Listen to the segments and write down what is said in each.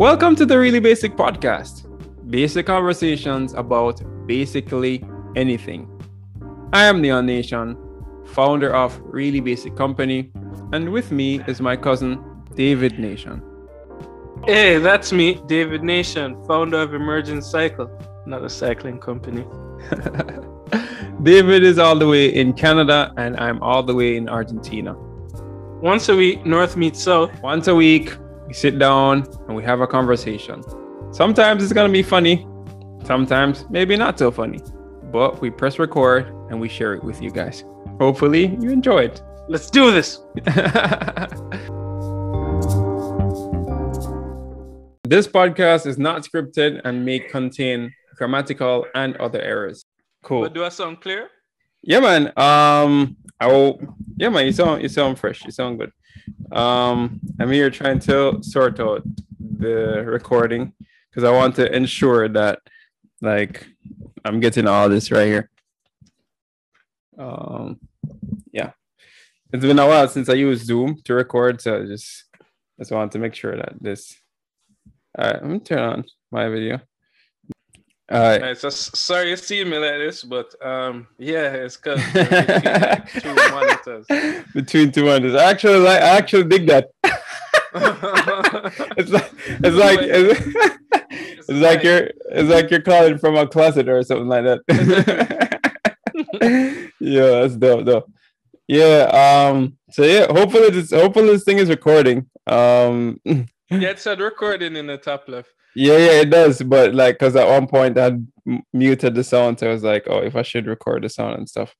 Welcome to the Really Basic Podcast. Basic conversations about basically anything. I am Neon Nation, founder of Really Basic Company, and with me is my cousin David Nation. Hey, that's me, David Nation, founder of Emergent Cycle, not a cycling company. David is all the way in Canada, and I'm all the way in Argentina. Once a week, North meets South. Once a week, we sit down and we have a conversation. Sometimes it's gonna be funny, sometimes maybe not so funny, but we press record and we share it with you guys. Hopefully, you enjoy it. Let's do this. this podcast is not scripted and may contain grammatical and other errors. Cool. But do I sound clear? Yeah, man. Um, I will. Yeah, man. You sound you sound fresh. You sound good. Um, I'm here trying to sort out the recording because I want to ensure that like I'm getting all this right here. Um, yeah. It's been a while since I used Zoom to record, so I just just want to make sure that this. All right, I'm gonna turn on my video. All right. Right, so sorry you see me like this, but um, yeah, it's because two monitors. Between two monitors. I actually like I actually dig that. it's like it's like it's, it's like you're it's like you're calling from a closet or something like that. yeah, that's dope though. Yeah, um so yeah, hopefully this hopefully this thing is recording. Um yeah, it said recording in the top left. Yeah, yeah, it does, but like cuz at one point I muted the sound so I was like, "Oh, if I should record the sound and stuff."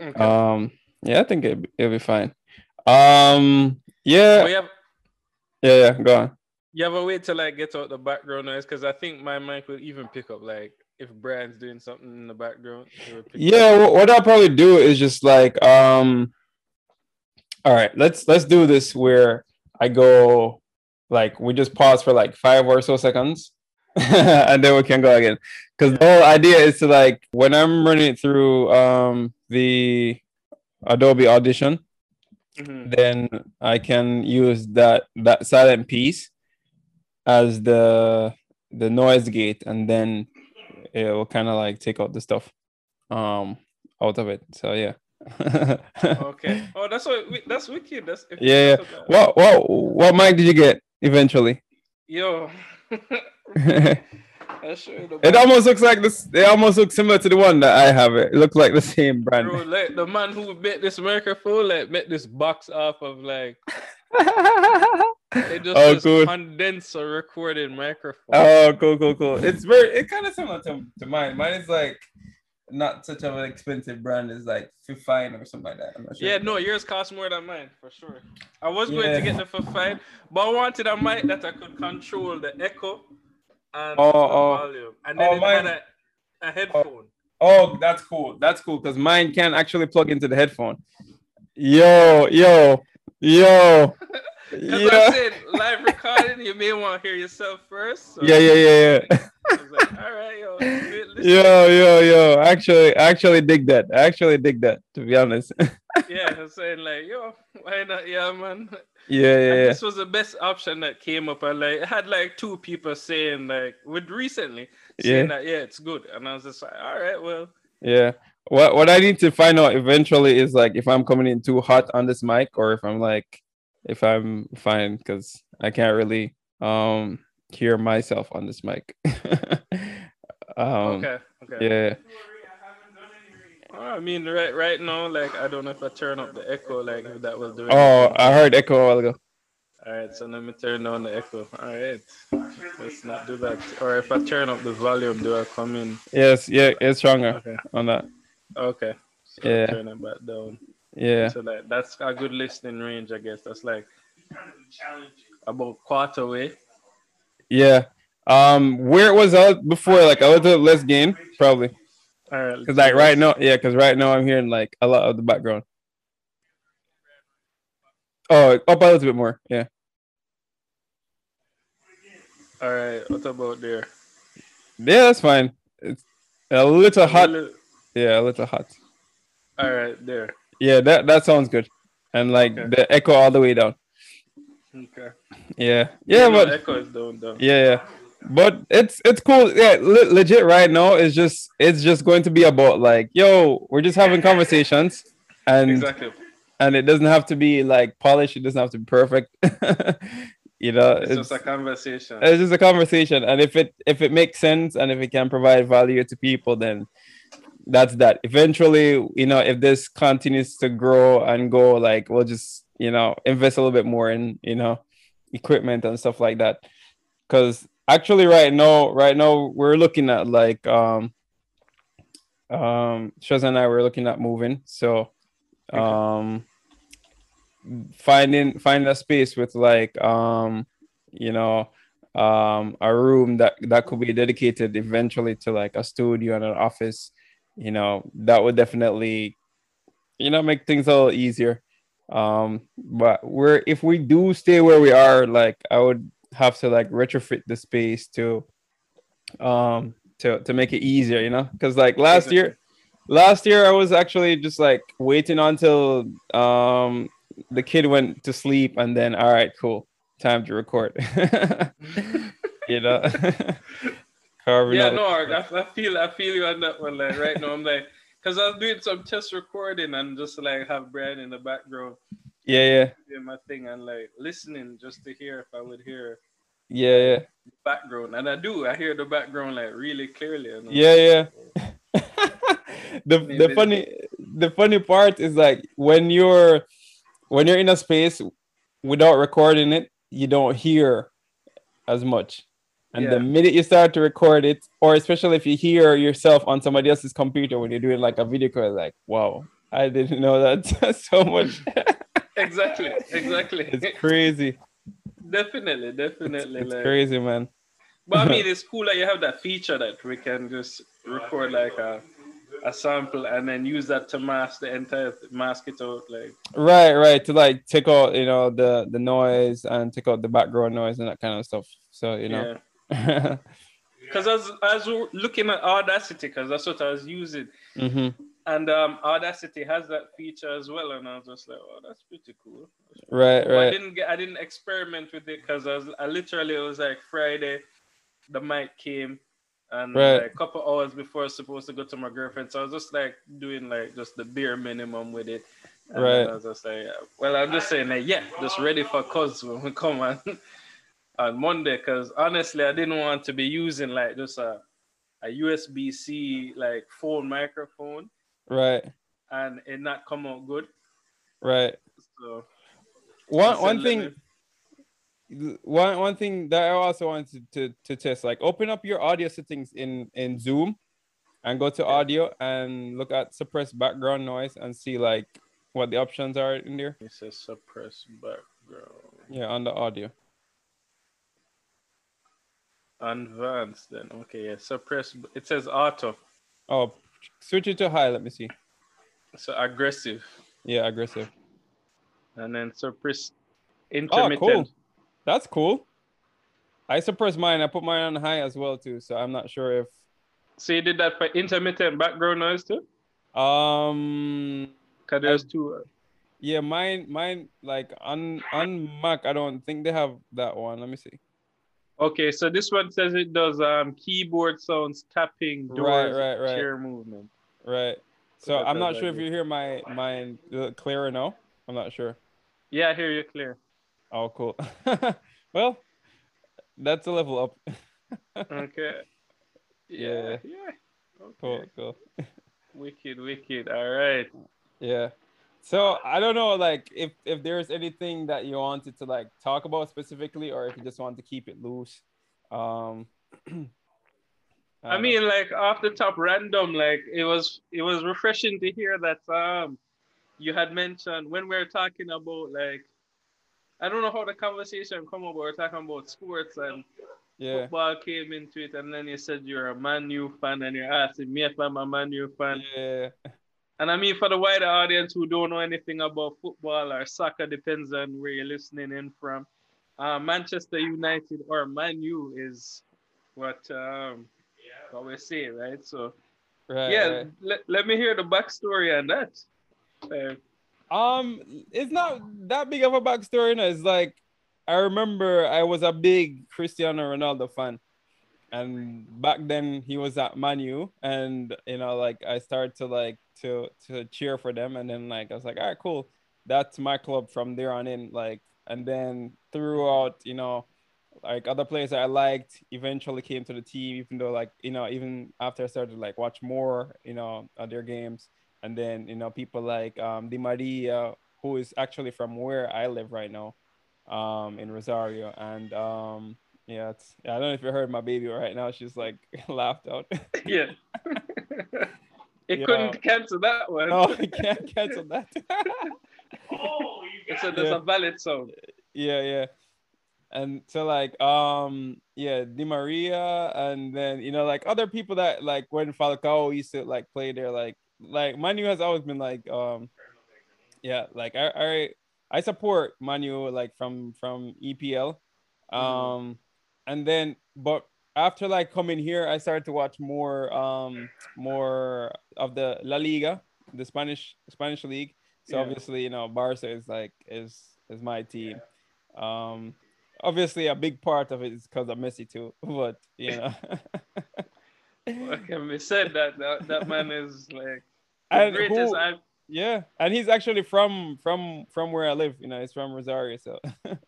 Okay. Um yeah, I think it, it'll be fine. Um yeah, Oh, have yeah, yeah, go on. you have a way to like get out the background noise because I think my mic will even pick up like if Brian's doing something in the background. Yeah, wh- what I'll probably do is just like um all right, let's let's do this where I go like we just pause for like five or so seconds and then we can go again. Cause the whole idea is to like when I'm running it through um the Adobe Audition, Mhm. then I can use that that silent piece as the the noise gate and then it will kind of like take out the stuff um out of it so yeah Oh, okay. Oh, that's what that's wicked. That's yeah yeah. What- what what mic did you get eventually? Yo. it I'll show you the almost looks like this it almost looks similar to the one that i have. It, looks like the same brand. Bro, like the man who made this microphone, like made this box off of like it just oh cool. condenser recording microphone. oh cool cool cool. It's very it kind of similar to, to mine. Mine is like not such of an expensive brand it's like fine or something like that i'm not sure yeah, no, yours costs more than mine for sure. I was going Yeah. to get the for five, but I wanted a mic that I could control the echo and Oh, the oh. volume, and then Oh, it mine- had a, a oh. headphone. Oh, that's cool. That's cool because mine can actually plug into the headphone. Yo, yo, yo. Because I Yeah, said live recording, you may want to hear yourself first. so yeah, yeah, yeah, yeah. I was like, all right, yo. Yo, yo, yo. Actually, actually dig that. I actually dig that, to be honest. yeah, I'm saying like, yo, why not? Yeah, man. yeah, yeah, yeah. This was the best option that came up. I like, had like two people saying like, with recently saying Yeah. that yeah, it's good. And I was just like, all right, well, Yeah. What what I need to find out eventually is like if I'm coming in too hot on this mic or if I'm like if I'm fine because I can't really um hear myself on this mic. um okay, okay. yeah. Oh, I mean, right, right now, like, I don't know if I turn up the echo, like, if that will do it. Oh, I heard echo a while ago. All right, so let me turn down the echo. All right, let's not do that. Or if I turn up the volume, do I come in? Yes, yeah, it's stronger Okay, on that. okay. So Yeah. turn it back down. Yeah. So that that's a good listening range, I guess. That's like about quarter way. Yeah. Um, where it was out before, like a little less gain, probably. All right. Cause like right now, yeah, cause right now I'm hearing like a lot of the background. Oh, up a little bit more. Yeah. All right. What about there? Yeah, that's fine. It's a little hot. Yeah, a little hot. All right, there. Yeah, that that sounds good. And like Okay. the echo all the way down. Okay. Yeah, yeah, no, but echo is down down. yeah, yeah, but it's it's cool. Yeah, le- legit. Right now, it's just it's just going to be about like, yo, we're just having conversations, and Exactly. and it doesn't have to be like polished. It doesn't have to be perfect. you know, It's, just a conversation. it's just a conversation and if it if it makes sense and if it can provide value to people then that's that. Eventually you know if this continues to grow and go like we'll just you know invest a little bit more in you know equipment and stuff like that. Because actually right now right now we're looking at like um um Shaz and I were looking at moving. So um finding finding a space with like um you know um a room that that could be dedicated eventually to like a studio and an office you know that would definitely you know make things a little easier. Um but we're if we do stay where we are like i would have to like retrofit the space to um to to make it easier you know? Because like last year last year i was actually just like waiting until um the kid went to sleep and then all right cool. Time to record. You know carving yeah, no, I, I feel I feel you on that one. Like right now, I'm like, cause I was doing some test recording and just like have Brian in the background yeah yeah doing my thing and like listening just to hear if I would hear yeah yeah background, and I do. I hear the background like really clearly. Yeah, yeah. the the funny the funny part is like when you're when you're in a space without recording it, you don't hear as much. And Yeah. the minute you start to record it, or especially if you hear yourself on somebody else's computer when you're doing like a video call, like, wow, I didn't know that so much. Exactly, exactly. it's crazy. definitely, definitely. It's like, crazy, man. But I mean, it's cool that you have that feature that we can just record like a, a sample and then use that to mask the entire mask it out. Like, Right, right. To like take out, you know, the the noise and take out the background noise and that kind of stuff. So, you know. yeah. Because I was, I was looking at Audacity because that's what I was using. hmm And um, Audacity has that feature as well. And I was just like, oh, that's pretty cool. Right, But I didn't get, I didn't experiment with it because I was, I literally, it was like Friday, the mic came. And Right. like a couple hours before I was supposed to go to my girlfriend. So I was just like doing like just the bare minimum with it. And Right. I was just like, well, I'm just saying like, yeah, just ready for cuz when we come on on Monday. Cause honestly, I didn't want to be using like just a, a USB C like phone microphone Right, and it not come out good. right. So One one thing me- one one thing that I also wanted to, to test, like open up your audio settings in in Zoom and go to Yeah. audio and look at suppress background noise and see like what the options are in there. it says suppress background. Yeah, on the audio. Advanced then. Okay, yeah. Suppress it says auto. Oh, switch it to high. Let me see. So aggressive. Yeah, aggressive. And then suppress Oh, intermittent. cool. That's cool. I suppress mine. I put mine on high as well too. So I'm not sure if So you did that for intermittent background noise too? um Cause there's two. uh, yeah mine mine like on on Mac I don't think they have that one. Let me see. Okay, so this one says it does um keyboard sounds, tapping, Right, doors, right, right. chair movement. Right. So I'm not sure if you hear my mine uh, clearer now. I'm not sure. Yeah, I hear you clear. Oh, cool. well, that's a level up. Okay. Yeah. Yeah. Yeah. Okay. cool, cool. Wicked, wicked. All right. Yeah. So I don't know, like if if there's anything that you wanted to like talk about specifically, or if you just want to keep it loose. Um. I don't mean, like off the top, random. Like it was, it was refreshing to hear that um, you had mentioned when we were talking about like, I don't know how the conversation come up. We're talking about sports and yeah, football came into it, and then you said you're a Man U fan, and you're asking me if I'm a Man U fan. yeah, And I mean, for the wider audience who don't know anything about football or soccer, depends on where you're listening in from. Uh, Manchester United or Man U is what um, what we say, right? So right. yeah, right. let, let me hear the backstory on that. Uh, Um, it's not that big of a backstory. No, it's like I remember I was a big Cristiano Ronaldo fan. And back then he was at Manu and you know like I started to like to to cheer for them. And then like I was like all right cool. That's my club from there on in. Like and then throughout you know like other players I liked eventually came to the team, even though like you know even after I started like watch more you know of their games, and then you know people like um, Di Maria, who is actually from where I live right now, um, in Rosario, and um, yeah, it's yeah, I don't know if you heard my baby right now. She's like laughed out. yeah. it couldn't cancel that one. No, it can't cancel that. oh, you got it there's yeah. a valid sound. Yeah, yeah and so like um yeah Di Maria and then you know like other people that like when Falcao used to like play there like like Manu has always been like um yeah like I I, I support Manu like from from EPL mm-hmm. um mm-hmm. And then but after like coming here I started to watch more um more of the La Liga the Spanish Spanish league so yeah. obviously you know Barca is like is is my team um obviously a big part of it is because of Messi too, but you know. what can be said that that, that man is like the greatest who, Yeah, and he's actually from from from where I live. You know, he's from Rosario, so.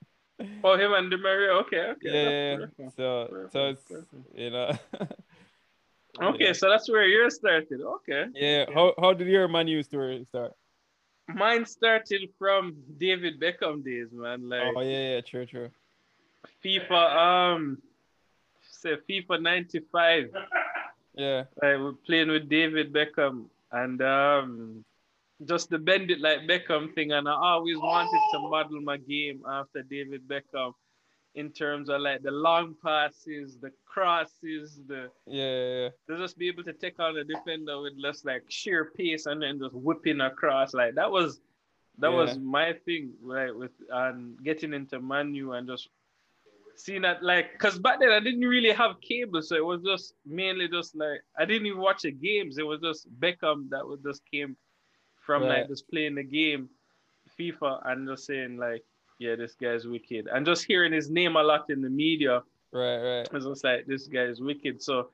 oh, him and Di Maria. Okay, okay. Yeah, yeah. so perfect, so it's perfect. you know. okay, yeah. so that's where yours started. Okay. Yeah. How how did your Manu story start? Mine started from David Beckham days, man. Like. Oh yeah, yeah, true, true. FIFA um say FIFA 95. Yeah. Like we're playing with David Beckham and um just the bend it like Beckham thing and I always wanted to model my game after David Beckham in terms of like the long passes, the crosses, the yeah, yeah, yeah. to just be able to take on a defender with just like sheer pace and then just whipping across. Like that was that yeah. was my thing, right? With and getting into Manu and just seeing that like because back then I didn't really have cable, so it was just mainly just like I didn't even watch the games. It was just Beckham that was just came from right. like just playing the game, FIFA, and just saying like, yeah, this guy's wicked, and just hearing his name a lot in the media. Right, right. It was just like this guy is wicked. So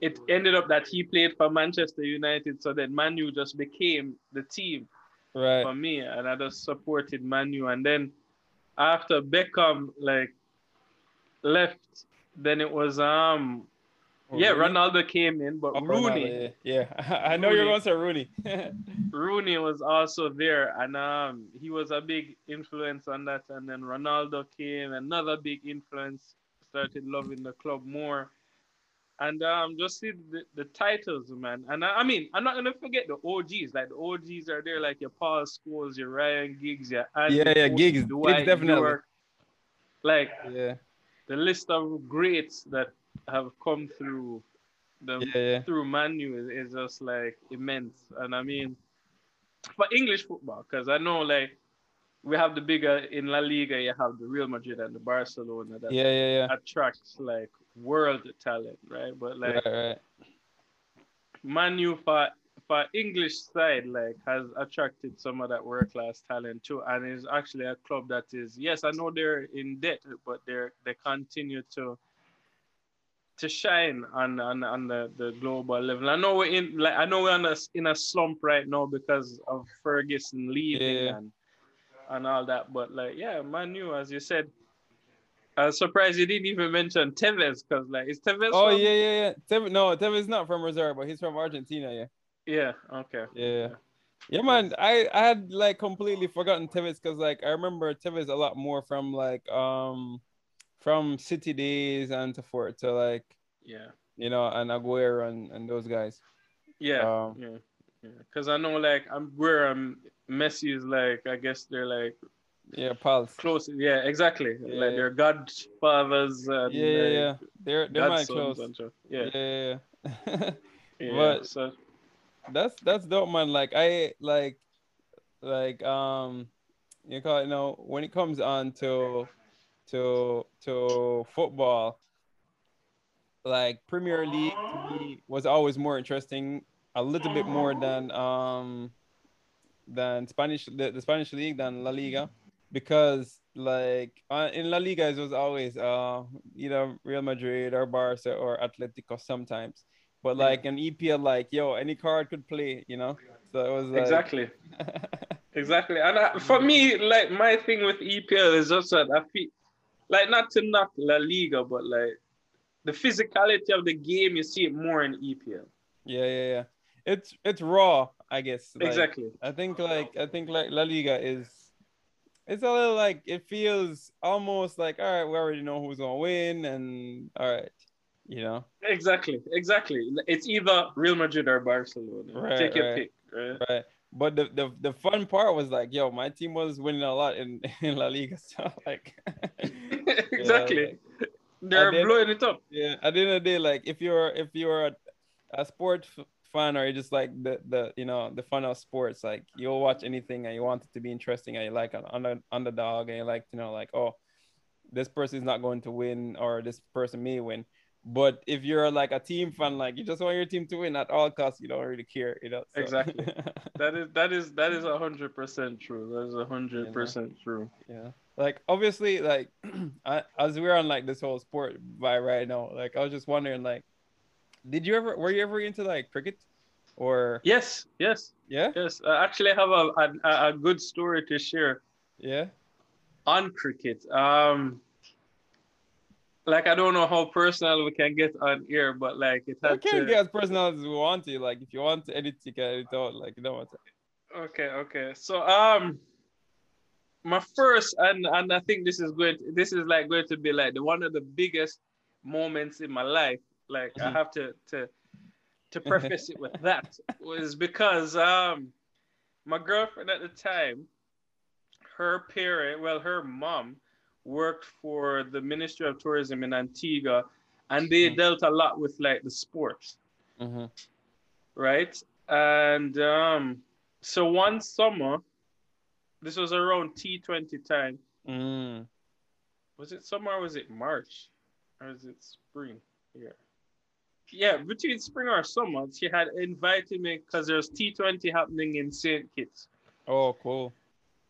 it ended up that he played for Manchester United, so that Manu just became the team right. for me, and I just supported Manu, and then after Beckham, like left, then it was um oh, yeah, Rooney? Ronaldo came in, but oh, Rooney. Ronaldo, yeah, yeah. I know Rooney. you're going to say Rooney. Rooney was also there, and um he was a big influence on that. And then Ronaldo came, another big influence. Started loving the club more, and um just see the, the titles, man. And I, I, mean, I'm not gonna forget the OGs. Like the OGs are there, like your Paul Scholes, your Ryan Giggs, your Andy yeah, yeah, Giggs, Dwight Giggs definitely. Yorke. Like yeah the list of greats that have come through the yeah, yeah. through Manu is, is just like immense. And I mean, for English football, because I know like we have the bigger in La Liga, you have the Real Madrid and the Barcelona that yeah, yeah, yeah. attracts like world talent, right? But like right, right. Manu for for English side like has attracted some of that world class talent too, and is actually a club that is yes, I know they're in debt, but they're they continue to to shine on on, on the, the global level. I know we're in like I know we're in a, in a slump right now because of Ferguson leaving yeah. and and all that, but like yeah, Manu, as you said. I'm surprised you didn't even mention Tevez because like is Tevez. Oh from... yeah, yeah, yeah. Tevez, no, Tevez is not from Rosario, but he's from Argentina. Yeah. Yeah. Okay. Yeah. Yeah, man. I I had like completely forgotten Tevez because like I remember Tevez a lot more from like um from City days and so forth. So like yeah, you know, and Aguero and, and those guys. Yeah. Um, yeah. Yeah. Cause I know like Aguero and Messi is like I guess they're like yeah, pals. Close. Yeah, exactly. Yeah, like they're godfathers. And, yeah, yeah, yeah. They're they're my close. Yeah, yeah, yeah. yeah. but so that's that's dope, man. Like I like like um you call it, you know when it comes on to to to football, like Premier League to me was always more interesting, a little bit more than um than Spanish the, the Spanish league than La Liga. because like uh, in La Liga it was always uh you know Real Madrid or Barca or Atletico sometimes, but like an EPL like yo any card could play you know? So it was like... exactly. Exactly. And I, for me like my thing with EPL is also that I feel like not to knock La Liga but like the physicality of the game you see it more in EPL. Yeah yeah yeah it's it's raw I guess like, exactly I think like I think like La Liga is it's a little like it feels almost like all right, we already know who's gonna win, and all right, you know. Exactly, exactly. It's either Real Madrid or Barcelona. Right, Take your right, pick. Right. Right. But the, the the fun part was like, yo, my team was winning a lot in, in La Liga. So like Exactly. Like, They're blowing it up. Yeah. At the end of the day, like if you're if you're a, a sport fan or you just like the the you know the fun of sports like you'll watch anything and you want it to be interesting and you like an under, underdog and you like you know like oh this person is not going to win or this person may win but if you're like a team fan like you just want your team to win at all costs you don't really care you know so. exactly that is that is that is a hundred percent true that is a hundred percent true yeah like obviously like I, as we're on like this whole sport by right now like i was just wondering like did you ever were you ever into like cricket or yes yes yeah yes i actually have a, a, a good story to share yeah on cricket um like I don't know how personal we can get on here, but like it had we can to... get as personal as we want to. Like if you want to edit, you can edit out. Like you know what? Okay, okay. So um, my first and and I think this is going. This is like going to be like the one of the biggest moments in my life like I mm-hmm. have to to to preface it with that was because um my girlfriend at the time, her parent, well, her mom worked for the Ministry of Tourism in Antigua, and they mm-hmm. dealt a lot with like the sports, mm-hmm. right? And um, so one summer, this was around T20 time. Mm. Was it summer or was it March? Or was it spring? Yeah yeah, between spring or summer, she had invited me because there's T20 happening in St. Kitts. Oh, cool.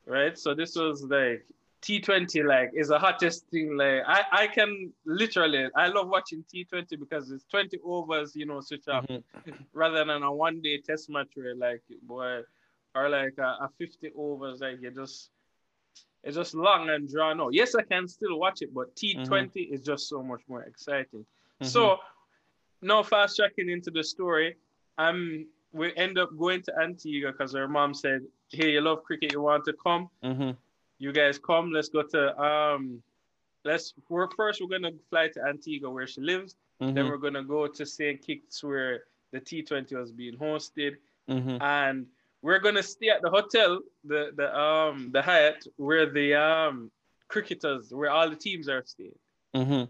Right. So this was like T20 like is the hottest thing. Like I, I can literally I love watching T20 because it's 20 overs, you know, switch up mm-hmm. rather than a one day test match where like boy or like a, a 50 overs, like you just it's just long and drawn out. Yes, I can still watch it, but T20 mm-hmm. is just so much more exciting. Mm-hmm. So no fast tracking into the story. Um, we end up going to Antigua because her mom said, "Hey, you love cricket. You want to come? Mm-hmm. You guys come. Let's go to um, let's. We're first. We're gonna fly to Antigua where she lives. Mm-hmm. Then we're gonna go to Saint Kitts where the T20 was being hosted, mm-hmm. and we're gonna stay at the hotel, the the um the Hyatt where the um cricketers, where all the teams are staying." Mm-hmm.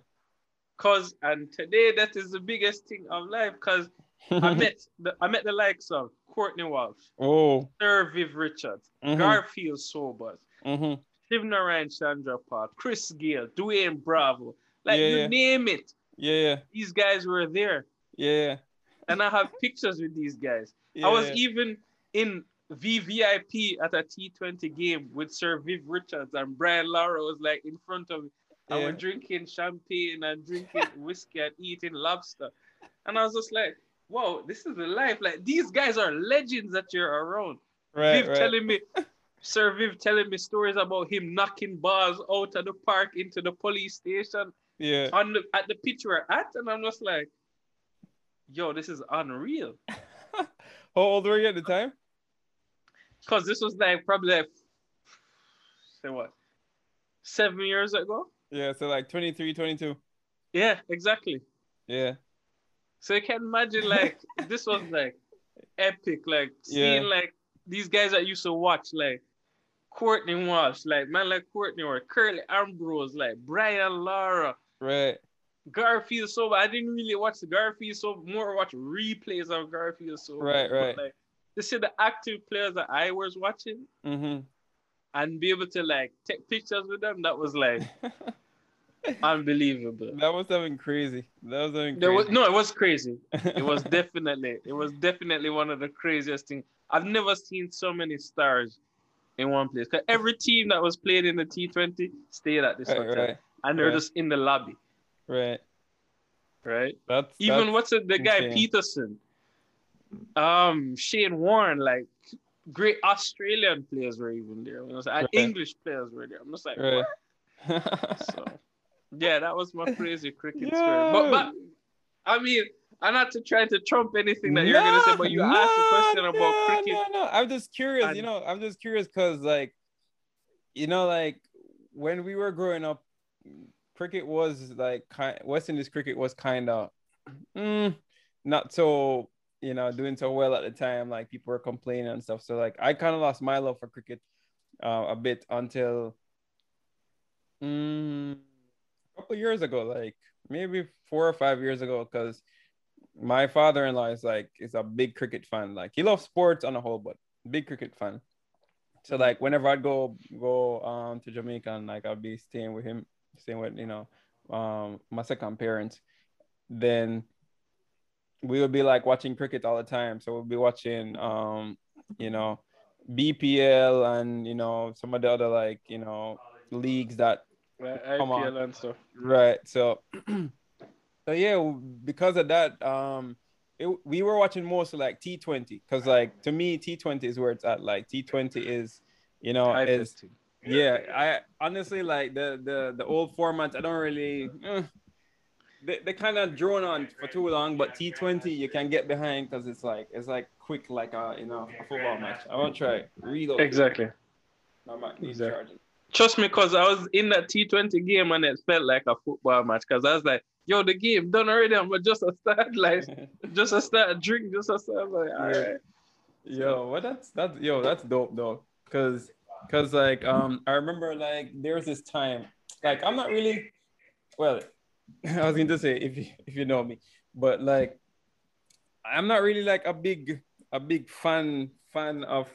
Cause and today that is the biggest thing of life. Cause I met the I met the likes of Courtney Walsh, oh, Sir Viv Richards, mm-hmm. Garfield Sobers, mm-hmm. Shivnarine Chanderpaul, Chris Gayle, Dwayne Bravo. Like yeah, you yeah. name it. Yeah, yeah. These guys were there. Yeah. And I have pictures with these guys. Yeah, I was even in VVIP at a T20 game with Sir Viv Richards and Brian Lara was like in front of me. Yeah. And we're drinking champagne and drinking whiskey and eating lobster. And I was just like, whoa, this is the life. Like these guys are legends that you're around. Right, Viv right. telling me, Sir Viv telling me stories about him knocking bars out of the park into the police station. Yeah. On the at the pitch we're at. And I'm just like, yo, this is unreal. How old were you at the time? Because this was like probably like, say what, seven years ago. Yeah, so like 23, 22. Yeah, exactly. Yeah. So you can imagine like this was like epic, like seeing yeah. like these guys that used to watch like Courtney Walsh, like man like Courtney or Curtly Ambrose, like Brian Lara. Right. Garfield so I didn't really watch the Garfield so more watch replays of Garfield so right, right. like to see the active players that I was watching mm-hmm. and be able to like take pictures with them, that was like Unbelievable. That was something crazy. That was something crazy. Was, no, it was crazy. It was definitely, it was definitely one of the craziest things. I've never seen so many stars in one place. Cause every team that was played in the T20 stayed at this Right, hotel, right, and they're right. just in the lobby, right. right? That's Even that's- what's it, the guy. Pietersen, um, Shane Warne, like great Australian players were even there. You know, and Right. English players were there. I'm just like, right. what? So, yeah, that was my crazy cricket story. But, but I mean, I'm not to try to trump anything that you're gonna say, but you No, asked a question about no, cricket. No, no, I'm just curious. And- you know, I'm just curious because, like, you know, like when we were growing up, cricket was like kind. West Indies cricket was kind of mm, not so, you know, doing so well at the time. Like people were complaining and stuff. So like, I kind of lost my love for cricket uh, a bit until mm, a couple years ago, like maybe four or five years ago, because my father-in-law is like is a big cricket fan. Like he loves sports on a whole, but big cricket fan. So like whenever I'd go go um to Jamaica and like I'd be staying with him, staying with you know um my second parents, then we would be like watching cricket all the time. So we'll be watching um you know BPL and you know some of the other like you know leagues that Right, Come on. IPL and stuff. Right. So, so yeah, because of that, um, it, we were watching most of like T20 because like to me T20 is where it's at. Like T20 is, you know, High is yeah. I honestly like the the the old formats. I don't really. eh, they they kind of drawn on for too long, but T20 you can get behind because it's like it's like quick like a you know a football match. I want to try reload. Exactly. I might need Exactly. charging. Trust me, cause I was in that T20 game and it felt like a football match. Cause I was like, "Yo, the game done already." I'm just a start, like, just a start drink, just a start. Like, all right. Yo, what that's that's yo, that's dope though. Cause cause like um I remember like there was this time, like I'm not really well, I was going to say if you if you know me, but like I'm not really like a big a big fan fan of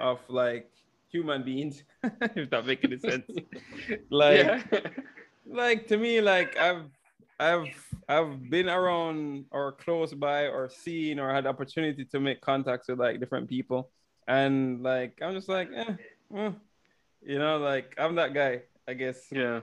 of like human beings, if that makes any sense. like yeah. like to me like i've i've i've been around or close by or seen or had opportunity to make contacts with like different people and like i'm just like eh, eh. you know like i'm that guy i guess yeah.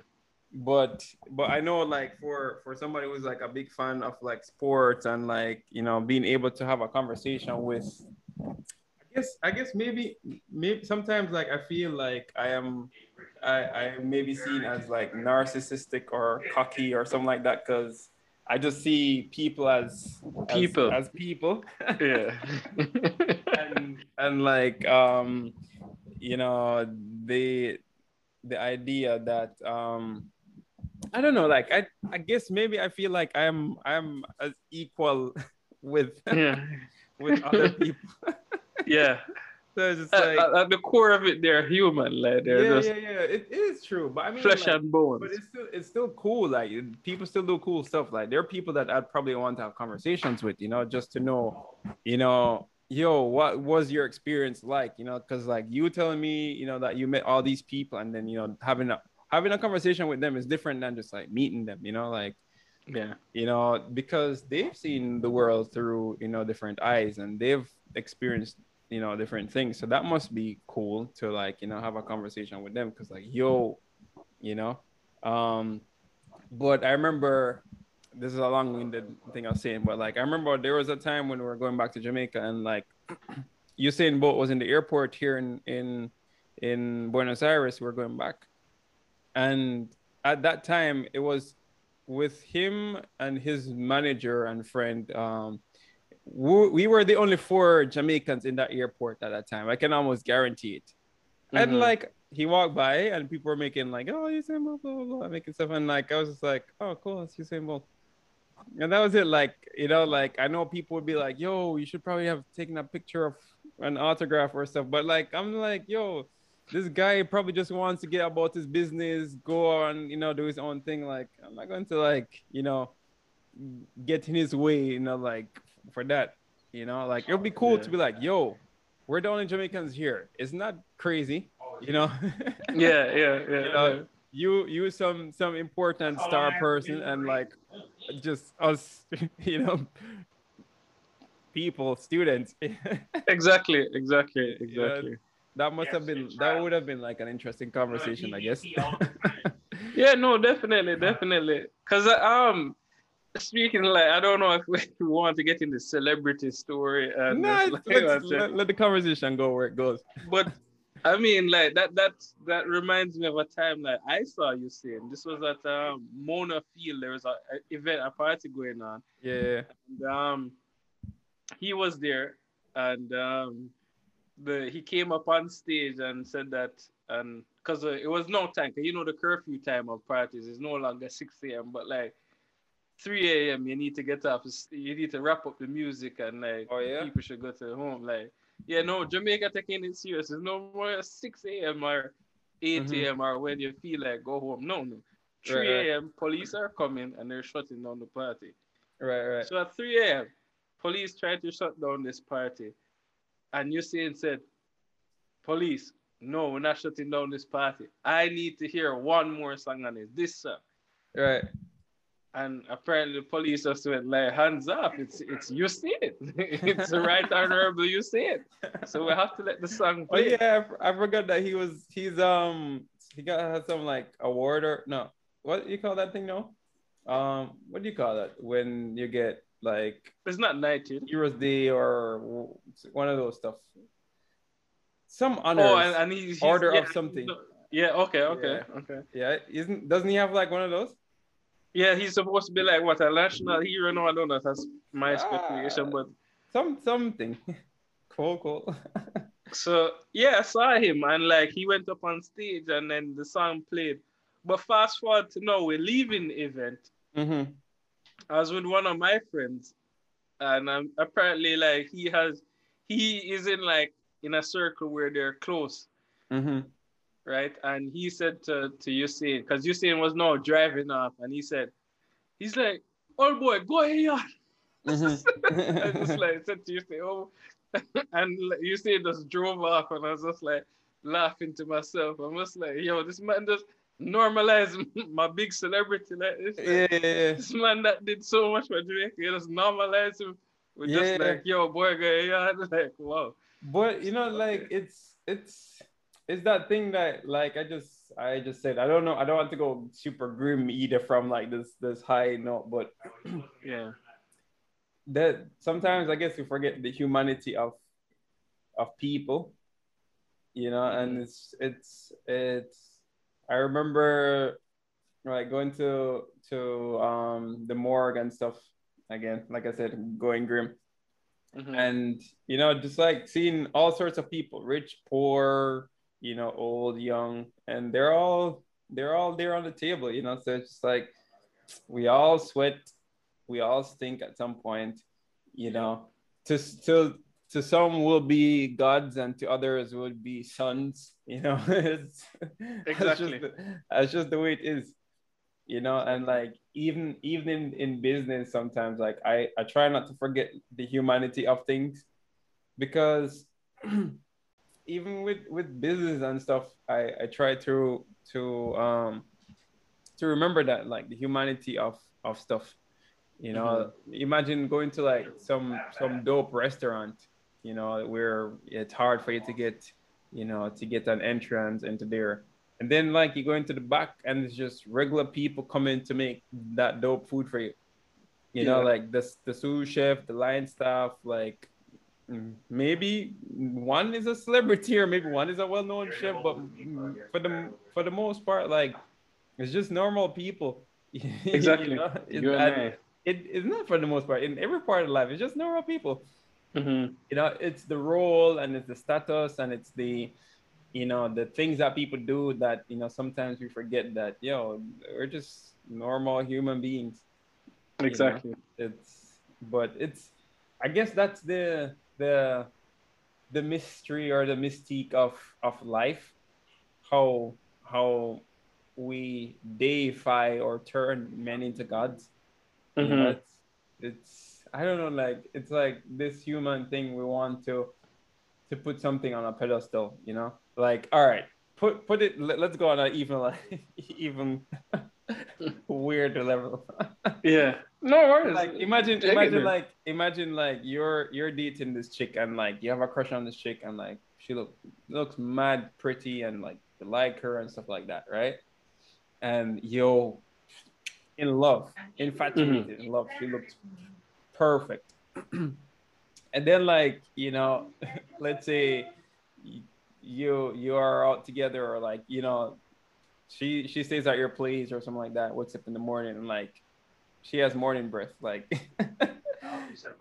But but i know like for for somebody who's like a big fan of like sports and like you know being able to have a conversation with i guess i guess maybe maybe sometimes like i feel like i am i i may be seen as like narcissistic or cocky or something like that because i just see people as as- People. as, people Yeah. and and like um you know the the idea that um I don't know like I I guess maybe I feel like I'm I'm as equal with yeah. with other people Yeah. so it's just like at- at the core of it, they're human. Like they're yeah just yeah yeah it, it is true but I mean flesh like, and bones. but it's still it's still cool like people still do cool stuff like there are people that I'd probably want to have conversations with you know just to know you know yo what was your experience like you know because like you telling me you know that you met all these people and then you know having a having a conversation with them is different than just like meeting them you know like yeah. you know because they've seen the world through you know different eyes and they've experienced you know different things so that must be cool to like you know have a conversation with them because like yo you know um but i remember this is a long-winded thing i was saying but like i remember there was a time when we were going back to jamaica and like usain bolt was in the airport here in in in buenos aires we were going back and at that time it was with him and his manager and friend um we, we were the only four jamaicans in that airport at that time. I can almost guarantee it. And Mhm. like he walked by and people were making like oh Usain Bolt blah blah blah making stuff. And like i was just like oh cool it's Usain Bolt. And that was it. Like you know like i know people would be like yo you should probably have taken a picture of an autograph or stuff. But like i'm like yo this guy probably just wants to get about his business go on you know do his own thing like i'm not going to like you know get in his way you know like for that you know like it would be cool Yeah. to be like yo we're the only jamaicans here it's not crazy you know Yeah, yeah, yeah. you know you you some some important star person and like just us you know people students Exactly, exactly, Yeah. exactly. That must have been that would have been like an interesting conversation, I guess. yeah, no, definitely, definitely. Cause uh, um, speaking like I don't know if we want to get into celebrity story. And no, like, let's, let, let the conversation go where it goes. But I mean, like that that that reminds me of a time like I saw Usain this was at um, Mona Field. There was a, a, event, a party going on. Yeah. And, um, he was there, and um, the he came up on stage and said that, and because uh, it was no time, you know the curfew time of parties is no longer six a.m. but like 3 a.m. you need to get up, you need to wrap up the music, and like oh, yeah? people should go to home, like yeah, no, Jamaica taking it serious. There's no more 6 a.m. or 8 a.m. Mm-hmm. or when you feel like go home. No, no. 3 a.m. Right. police are coming and they're shutting down the party. Right, right. So at 3 a.m., police tried to shut down this party. And Usain said, Police, no, we're not shutting down this party. I need to hear one more song on it. This song. Right and apparently the police just went like hands up it's it's you see it it's the right honorable you see it so we have to let the song oh, play. oh yeah I, forgot that he was he's um he got some like award or no what do you call that thing no um what do you call that when you get like it's not knighted heroes day or one of those stuff some honor oh, and, and he's, he's, order yeah, of something yeah okay okay yeah. okay yeah isn't doesn't he have like one of those yeah, he's supposed to be like what a national hero. No, I don't know. That's my speculation, but some something. cool, cool. so yeah, I saw him and like he went up on stage and then the song played. But fast forward to now, we're leaving the event. Mm-hmm. I was with one of my friends, and um, apparently, like he has, he is in like in a circle where they're close. Mm-hmm right? And he said to, to Usain, because Usain was now driving off, and he said, he's like, oh boy, go here." Mm-hmm. I just like said to Usain, oh, and Usain just drove off, and I was just like laughing to myself. I'm just like, yo, this man just normalize my big celebrity like this. Like, yeah, yeah, yeah, This man that did so much for Jamaica, just normalize him. With yeah. just like, yo, boy, go ahead. Like, wow. But you know, like it's it's it's that thing that like I just I just said I don't know I don't want to go super grim either from like this this high note, but yeah, that sometimes I guess we forget the humanity of of people, you know, and mm-hmm. it's it's it's I remember like going to to um the morgue and stuff again, like I said, going grim. Mm-hmm. And you know, just like seeing all sorts of people, rich, poor, you know, old, young, and they're all they're all there on the table, you know. So it's just like we all sweat, we all stink at some point, you know. To to to some will be gods and to others will be sons, you know. it's, exactly. That's just, the, that's just the way it is, you know. And like even even in, in business, sometimes like I I try not to forget the humanity of things because even with with business and stuff, I I try to to um to remember that like the humanity of of stuff. You know, mm-hmm. imagine going to like some some dope restaurant, you know, where it's hard for you to get, you know, to get an entrance into there. And then like you go into the back and it's just regular people coming to make that dope food for you. You yeah. know, like the the sous chef, the line staff, like mm, maybe one is a celebrity or maybe one is a well-known chef but mm, for the for the most part like it's just normal people exactly you know? it, it, it's not for the most part in every part of life it's just normal people mm-hmm. you know it's the role and it's the status and it's the you know the things that people do that you know sometimes we forget that yo we're just normal human beings exactly you know? it's but it's i guess that's the the the mystery or the mystique of of life how how we deify or turn men into gods mm-hmm. you know, it's, it's i don't know like it's like this human thing we want to to put something on a pedestal you know like all right put put it let, us go on an even like even weirder level yeah no worries. Like imagine, Take imagine like imagine like you're you're dating this chick and like you have a crush on this chick and like she look looks mad pretty and like you like her and stuff like that, right? And yo, in love, infatuated Mm-hmm. in love. She looked perfect. and then like you know, let's say you you are out together or like you know, she she stays at your place or something like that. Wakes up in the morning and like she has morning breath, like.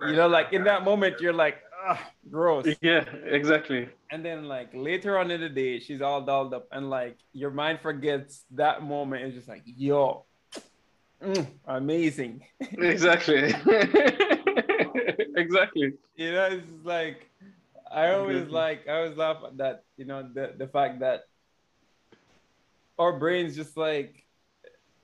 you know, like in that moment, you're like, ah, gross. Yeah, exactly. And then like later on in the day, she's all dolled up, and like your mind forgets that moment. It's just like, yo, mm, amazing. Exactly. exactly. You know, it's like I always like I always laugh at that. You know, the the fact that our brains just like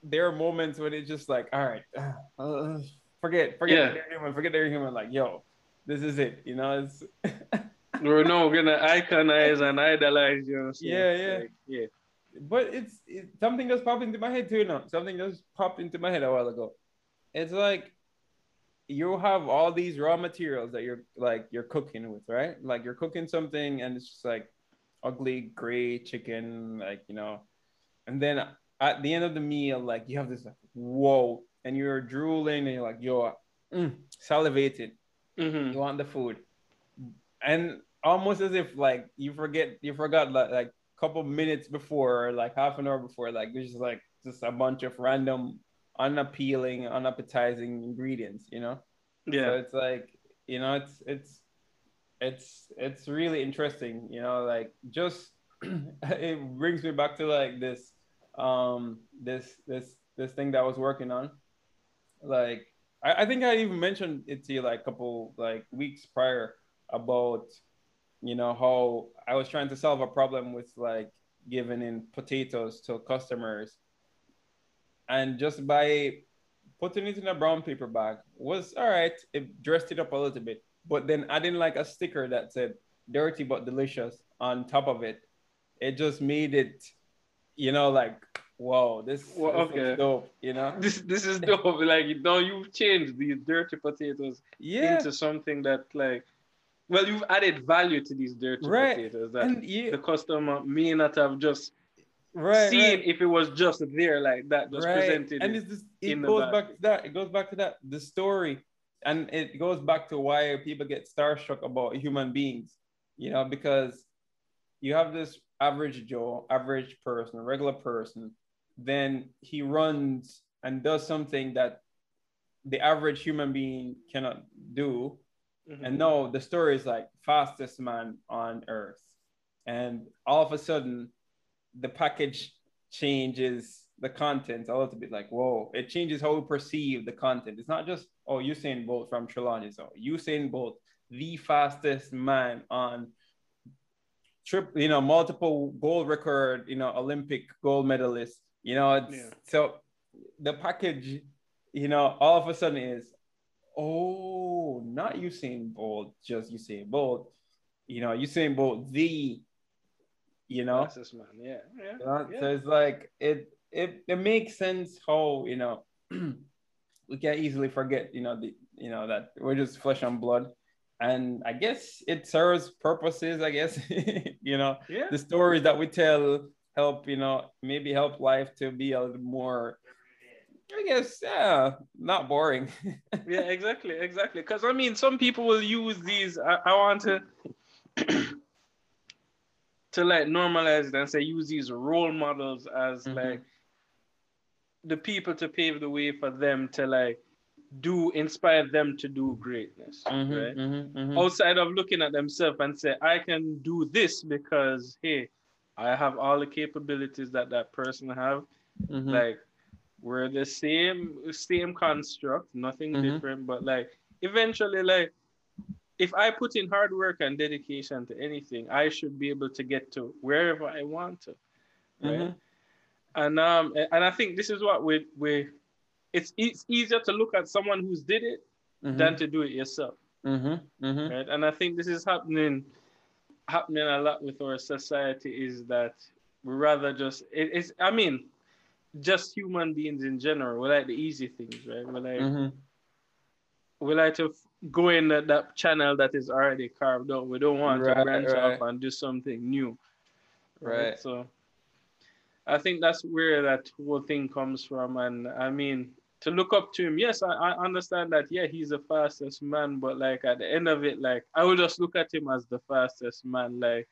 there are moments when it's just like, all right, uh, forget, forget Yeah. they're human, forget they're human. Like, yo, this is it. You know, it's We're no gonna iconize and idolize you. so Yeah, yeah. like, yeah. But it's it, something just popped into my head too now. Something just popped into my head a while ago. It's like you have all these raw materials that you're like you're cooking with, right? Like you're cooking something and it's just like ugly gray chicken, like you know, and then at the end of the meal, like you have this like whoa, and you're drooling and you're like yo, mm, salivated. Mhm. You want the food, and almost as if like you forget you forgot like, like couple minutes before like half an hour before like there's just like just a bunch of random unappealing unappetizing ingredients you know? So Yeah. it's like you know it's it's it's it's really interesting you know? Like just it brings me back to like this um this this this thing that I was working on. Like I, I think I even mentioned it to you like a couple like weeks prior about you know how I was trying to solve a problem with like giving in potatoes to customers and just by putting it in a brown paper bag was all right it dressed it up a little bit but then adding like a sticker that said dirty but delicious on top of it it just made it you know like whoa this, Well, this okay. dope you know This this is dope. Like you now you've changed these dirty potatoes yeah into something that like well you've added value to these dirty Right. potatoes that and you the customer may not have just right, seen right. if it was just there like that, just presented and it. it goes back to that it goes back to that the story and it goes back to why people get starstruck about human beings you know because you have this average joe average person regular person then he runs and does something that the average human being cannot do Mhm. and no, the story is like fastest man on earth. And all of a sudden, the package changes the content a little bit like, whoa, it changes how we perceive the content. It's not just, oh, Usain Bolt from Trelawny. So Usain Bolt, the fastest man on trip, you know, multiple gold record, you know, Olympic gold medalist. You know, it's Yeah. so the package, you know, all of a sudden is, oh, not Usain Bolt, just Usain Bolt. You know, Usain Bolt, the, you know, Fastest man, yeah, yeah. you know, yeah. so it's like it it it makes sense how you know we can easily forget you know the you know that we're just flesh and blood and i guess it serves purposes i guess you know yeah. the stories that we tell help you know maybe help life to be a little more i guess yeah not boring yeah, exactly, exactly. Because I mean, some people will use these. I, I want to to like normalize it and say use these role models as Mhm. like the people to pave the way for them to like do inspire them to do greatness, Mhm, right? mhm, mhm. Outside of looking at themselves and say, I can do this because hey, I have all the capabilities that that person have Mhm. like we're the same same construct nothing Mhm. different but like eventually like if i put in hard work and dedication to anything i should be able to get to wherever i want to right Mhm. and um and i think this is what we we it's it's easier to look at someone who's did it Mhm. than to do it yourself Mhm. Mhm. right and i think this is happening happening a lot with our society is that we rather just it, it's i mean just human beings in general we like the easy things right we like Mhm. we like to go in that, that channel that is already carved out. We don't want Right, to branch right. off and do something new. Right. So I think that's where that whole thing comes from. And I mean, to look up to him, yes, I, I understand that, yeah, he's the fastest man, but like at the end of it, like I will just look at him as the fastest man. Like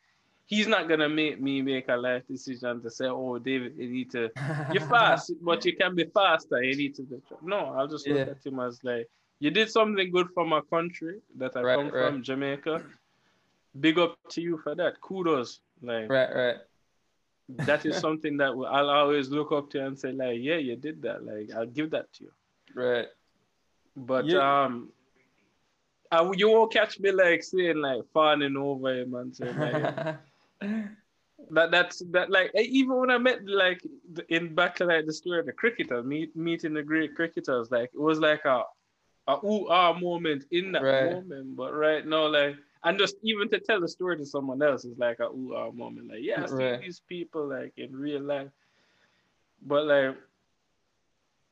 he's not gonna make me make a life decision to say, Oh, David, you need to you're fast, but you can be faster. You need to do no. I'll just look Yeah. at him as like you did something good for my country that I Right, come right. from, Jamaica. Big up to you for that. Kudos. Like Right, right. that is something that I'll always look up to and say, like, yeah, you did that. Like I'll give that to you. Right. But Yeah. um I, you won't catch me like saying like fawning over him and saying like that that's that like even when I met like in back to like the story of the cricketers meet, meeting the great cricketers like it was like a a ooh ah moment in that Right. moment but right now like and just even to tell the story to someone else is like a ooh ah moment like yeah I see Right. these people like in real life but like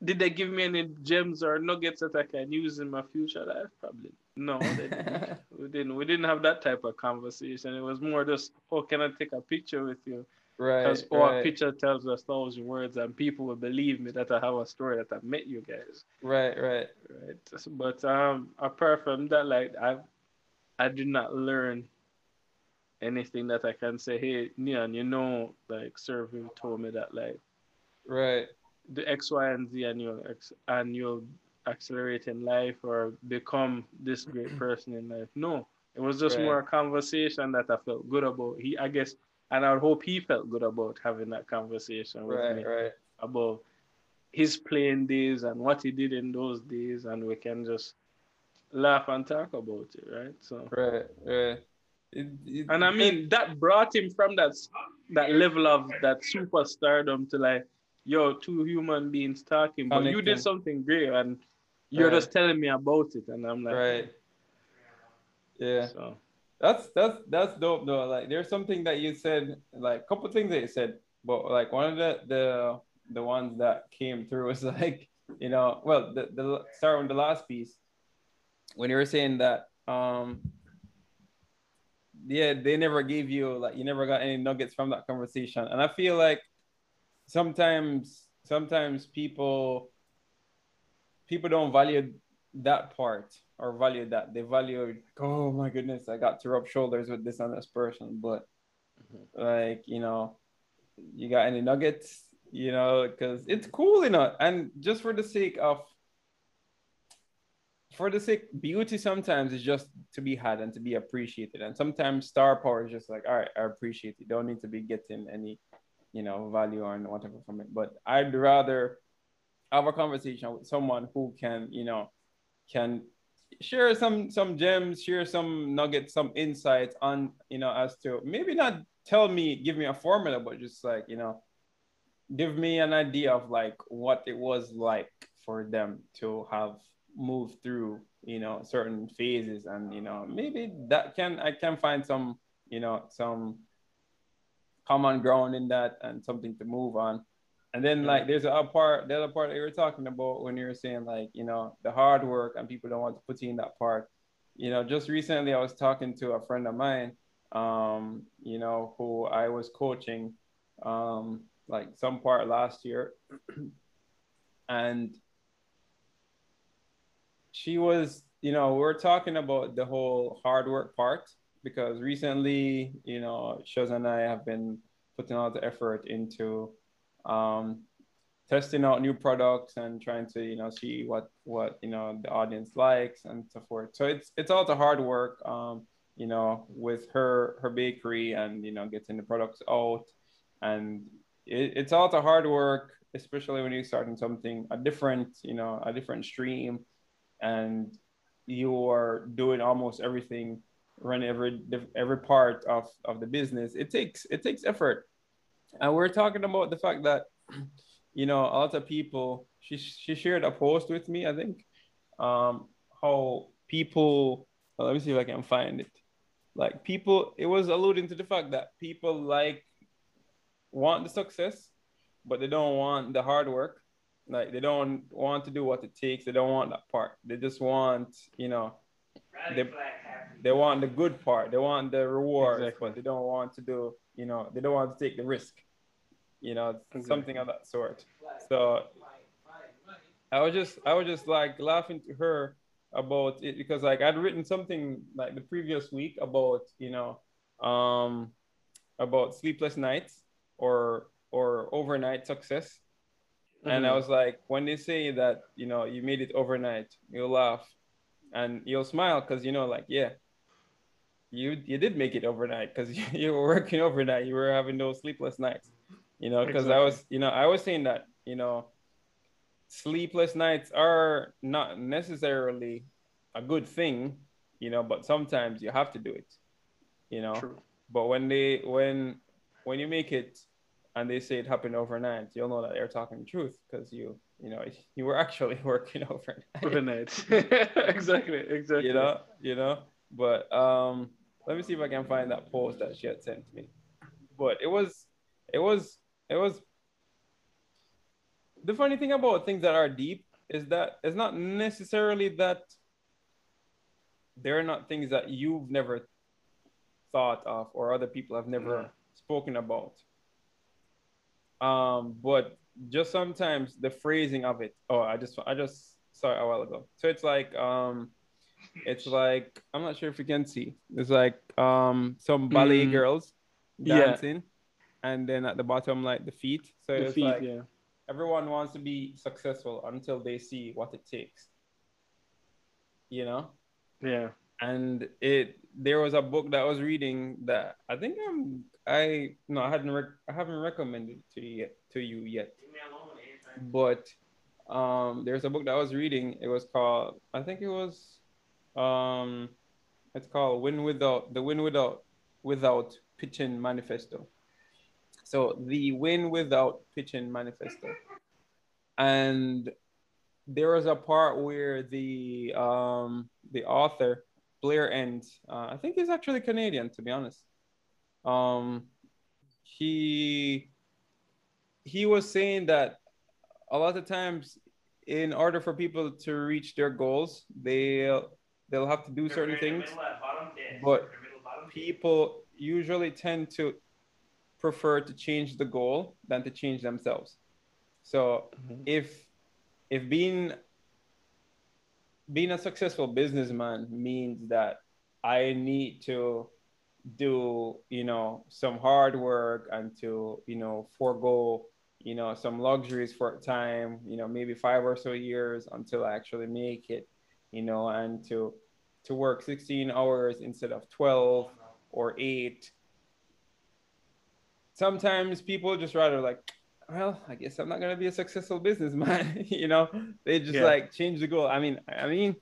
did they give me any gems or nuggets that I can use in my future life probably no they didn't we didn't we didn't have that type of conversation. It was more just, oh, can I take a picture with you? Right. Because oh, a picture tells a thousand words, and people will believe me that I have a story that I met you guys, Right, right. right? But um, apart from that, like I, I did not learn anything that I can say. Hey, Neon, you know, like Sarwan told me that like Right. the X, Y, and Z, and you'll and you'll accelerate in life or become this great person in life. No, it was just Right. more a conversation that I felt good about. He, I guess, and I would hope he felt good about having that conversation with Right, me right. about his playing days and what he did in those days, and we can just laugh and talk about it, right? So. Right, right. It, it, And I mean that brought him from that that level of that superstardom to like, yo, two human beings talking, but you did something great, and you're Right. just telling me about it, and I'm like, right. Yeah. so That's that's that's dope though. Like there's something that you said, like a couple things that you said, but like one of the the the ones that came through was like, you know, well, the the start with the last piece when you were saying that um yeah, they never gave you like you never got any nuggets from that conversation. And I feel like sometimes sometimes people people don't value that part or value that. They value, oh my goodness, I got to rub shoulders with this and this person. But mm-hmm. like, you know, you got any nuggets, you know, because it's cool, you know, and just for the sake of for the sake beauty sometimes is just to be had and to be appreciated. And sometimes star power is just like, all right, I appreciate it. Don't need to be getting any, you know, value or whatever from it. But I'd rather have a conversation with someone who can, you know, can share some some gems, share some nuggets, some insights on, you know, as to maybe not tell me, give me a formula, but just like, you know, give me an idea of like what it was like for them to have moved through, you know, certain phases and, you know, maybe that can I can find some, you know, some common ground in that and something to move on. And then like there's a part, the other part that you were talking about when you were saying like, you know, the hard work and people don't want to put you in that part. You know, just recently I was talking to a friend of mine, um, you know, who I was coaching um like some part last year. and she was, you know, we we're talking about the whole hard work part because recently, you know, Shoz and I have been putting all the effort into um, testing out new products and trying to you know see what what you know the audience likes and so forth. So it's it's all the hard work um you know with her her bakery and you know getting the products out. And it, it's all the hard work especially when you're starting something a different you know a different stream. And you are doing almost everything run every every part of of the business. It takes it takes effort and we're talking about the fact that you know a lot of people she she shared a post with me i think um how people well, let me see if i can find it like people it was alluding to the fact that people like want the success but they don't want the hard work like they don't want to do what it takes they don't want that part they just want you know they, they want the good part. They want the reward, Exactly. but they don't want to do. You know, they don't want to take the risk. You know, something of that sort. So I was just I was just like laughing to her about it because like I'd written something like the previous week about you know um about sleepless nights or or overnight success and I Mhm. was like when they say that you know you made it overnight you'll laugh and you'll smile because you know like yeah you you did make it overnight because you, you were working overnight you were having those sleepless nights you know because I was you know I was saying that you know sleepless nights are not necessarily a good thing, you know, but sometimes you have to do it, you know. True. But when they when when you make it and they say it happened overnight, you'll know that they're talking the truth because you you know you were actually working overnight. Overnight. exactly. Exactly. you know, you know. But um, let me see if I can find that post that she had sent me. But it was, it was, it was. The funny thing about things that are deep is that it's not necessarily that they're not things that you've never thought of or other people have never Yeah. spoken about. Um, but just sometimes the phrasing of it. Oh, I just I just saw it a while ago. So it's like um it's like I'm not sure if you can see. It's like um some ballet Mm. girls Yeah. dancing, and then at the bottom like the feet. So The it's feet, like yeah. everyone wants to be successful until they see what it takes. You know, Yeah. and it there was a book that I was reading that I think I'm I no I hadn't rec- I haven't recommended to you yet to you yet, but um there's a book that I was reading. It was called I think it was um it's called Win Without the Win Without Without Pitching Manifesto. So the Win Without Pitching Manifesto, and there was a part where the um the author Blair Enns, uh, I think he's actually Canadian to be honest. Um, he he was saying that a lot of times, in order for people to reach their goals, they they'll have to do certain things, but people usually tend to prefer to change the goal than to change themselves. So Mhm. if if being being a successful businessman means that I need to do, you know, some hard work and to, you know, forego, you know, some luxuries for a time, you know, maybe five or so years until I actually make it, you know, and to to work 16 hours instead of 12 or 8. Sometimes people just rather like well, I guess I'm not gonna be a successful businessman. you know, they just Yeah. like change the goal. I mean, I mean,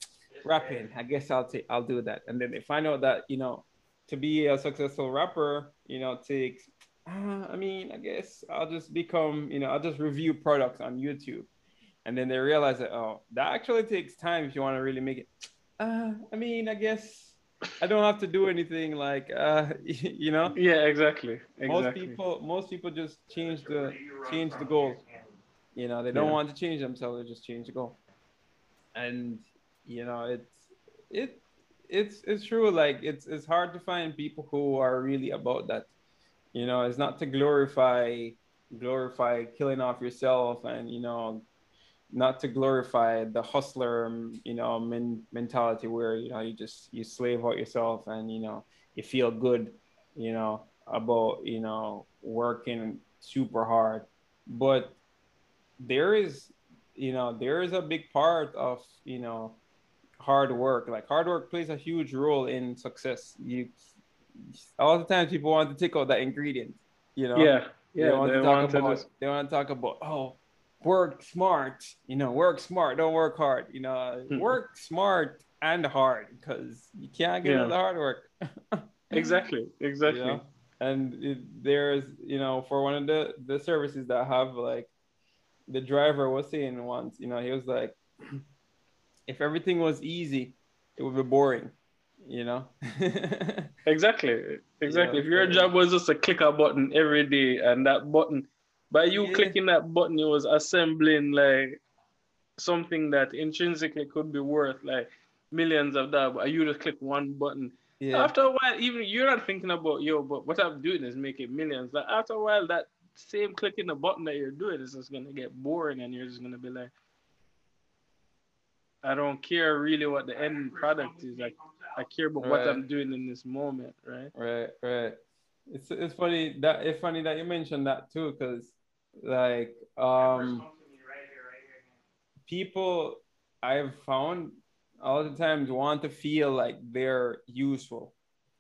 rapping. I guess I'll take, I'll do that. And then they find out that you know, to be a successful rapper, you know, takes. Uh, I mean, I guess I'll just become, you know, I'll just review products on YouTube, and then they realize that oh, that actually takes time if you want to really make it. Uh, I mean, I guess I don't have to do anything like, uh, you know Yeah, exactly. most people most people just change the change the goal you know they don't Yeah. want to change themselves they just change the goal and you know it's it it's it's true like it's it's hard to find people who are really about that you know it's not to glorify glorify killing off yourself and you know not to glorify the hustler um, you know men, mentality where you know you just you slave out yourself and you know you feel good you know about you know working super hard but there is you know there is a big part of you know hard work like hard work plays a huge role in success you a lot of times people want to take out that ingredient you know Yeah. yeah. they want They to talk want to about just, they want to talk about oh work smart you know work smart don't work hard you know Hmm. work smart and hard because you can't get Yeah. all the hard work exactly. Exactly. you know? and it, there's you know for one of the the services that have like the driver was saying once you know he was like if everything was easy it would be boring you know Exactly. Exactly. If your job was just to click a button every day and that button, by you Yeah. clicking that button, it was assembling like something that intrinsically could be worth like millions of that, but you just click one button. Yeah. After a while, even you're not thinking about yo, but what I'm doing is making millions. Like after a while, that same clicking the button that you're doing is just gonna get boring, and you're just gonna be like, I don't care really what the end product is. Like I care about what I'm doing in this moment, right? Right, right. It's it's funny that it's funny that you mentioned that too, because like um people I've found a lot of times want to feel like they're useful.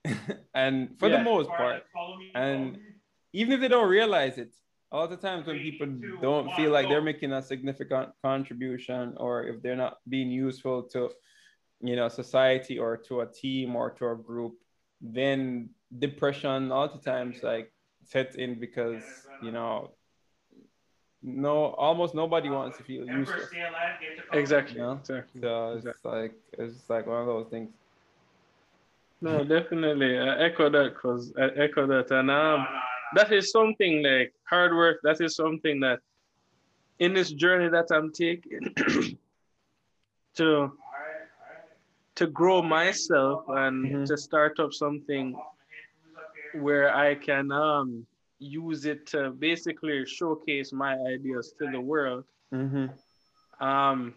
and for the most part, and even if they don't realize it, a lot of times when people don't feel like they're making a significant contribution or if they're not being useful to you know society or to a team or to a group then depression a lot of times like sets in because you know no almost nobody wants to feel useless Exactly. Yeah. Exactly. so it's Exactly. like it's like one of those things No, definitely. I echo that because I echo that. And um, that is something like hard work. That is something that in this journey that I'm taking to to grow myself and Mhm. to start up something where I can um use it to basically showcase my ideas to the world. mm-hmm. Um,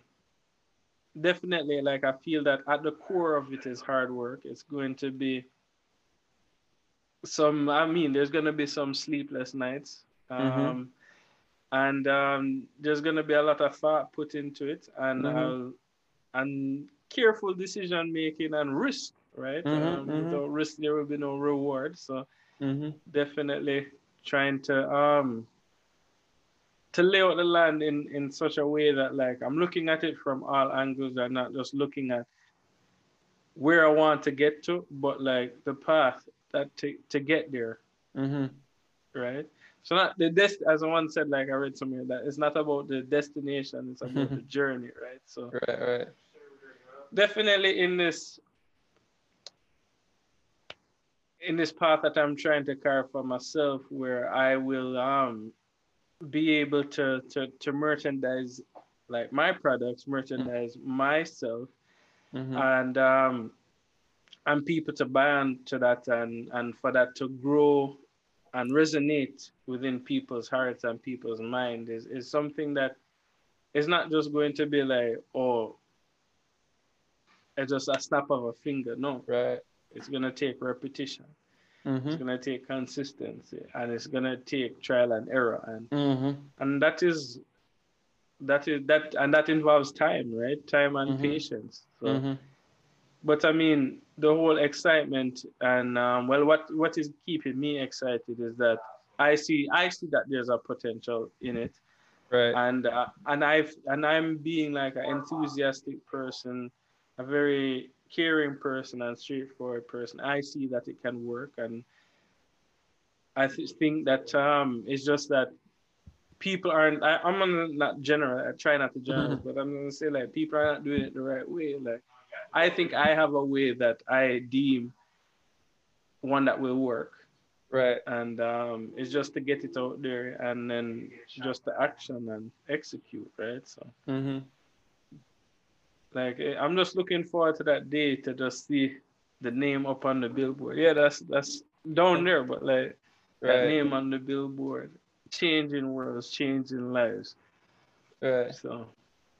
definitely, like I feel that at the core of it is hard work. It's going to be some. I mean, there's going to be some sleepless nights, um, Mhm. and um, there's going to be a lot of thought put into it, and Mhm. I'll, and careful decision making and risk. Right, Mhm, um, mhm. without risk there will be no reward. So Mm-hmm. definitely trying to um to lay out the land in in such a way that like I'm looking at it from all angles and not just looking at where I want to get to, but like the path that to, to get there, Mm-hmm. right? So not the dest as one said, like I read somewhere that it's not about the destination, it's about the journey, right? So right right definitely in this in this path that I'm trying to carve for myself, where I will um be able to to to merchandise like my products, merchandise myself, mm-hmm. and um and people to buy onto that and and for that to grow and resonate within people's hearts and people's mind is is something that is not just going to be like oh it's just a snap of a finger. No. Right it's going to take repetition mm-hmm. it's going to take consistency and it's going to take trial and error and Mm-hmm. and that is that is that and that involves time right time and Mhm. patience so Mm-hmm. but I mean, the whole excitement and um, well, what what is keeping me excited is that I see I see that there's a potential in it, right and uh, and I've and I'm being like an enthusiastic person, a very caring person and straightforward person. I see that it can work, and I th- think that um, it's just that people aren't. I, I'm gonna not general. I try not to general, but I'm gonna say like people are not doing it the right way. Like I think I have a way that I deem one that will work, right and um, it's just to get it out there and then just the action and execute, right? So mm-hmm. Like eh, I'm just looking forward to that day to just see the name up on the billboard. Yeah, that's that's down there, but like that name on the billboard, changing worlds, changing lives. right So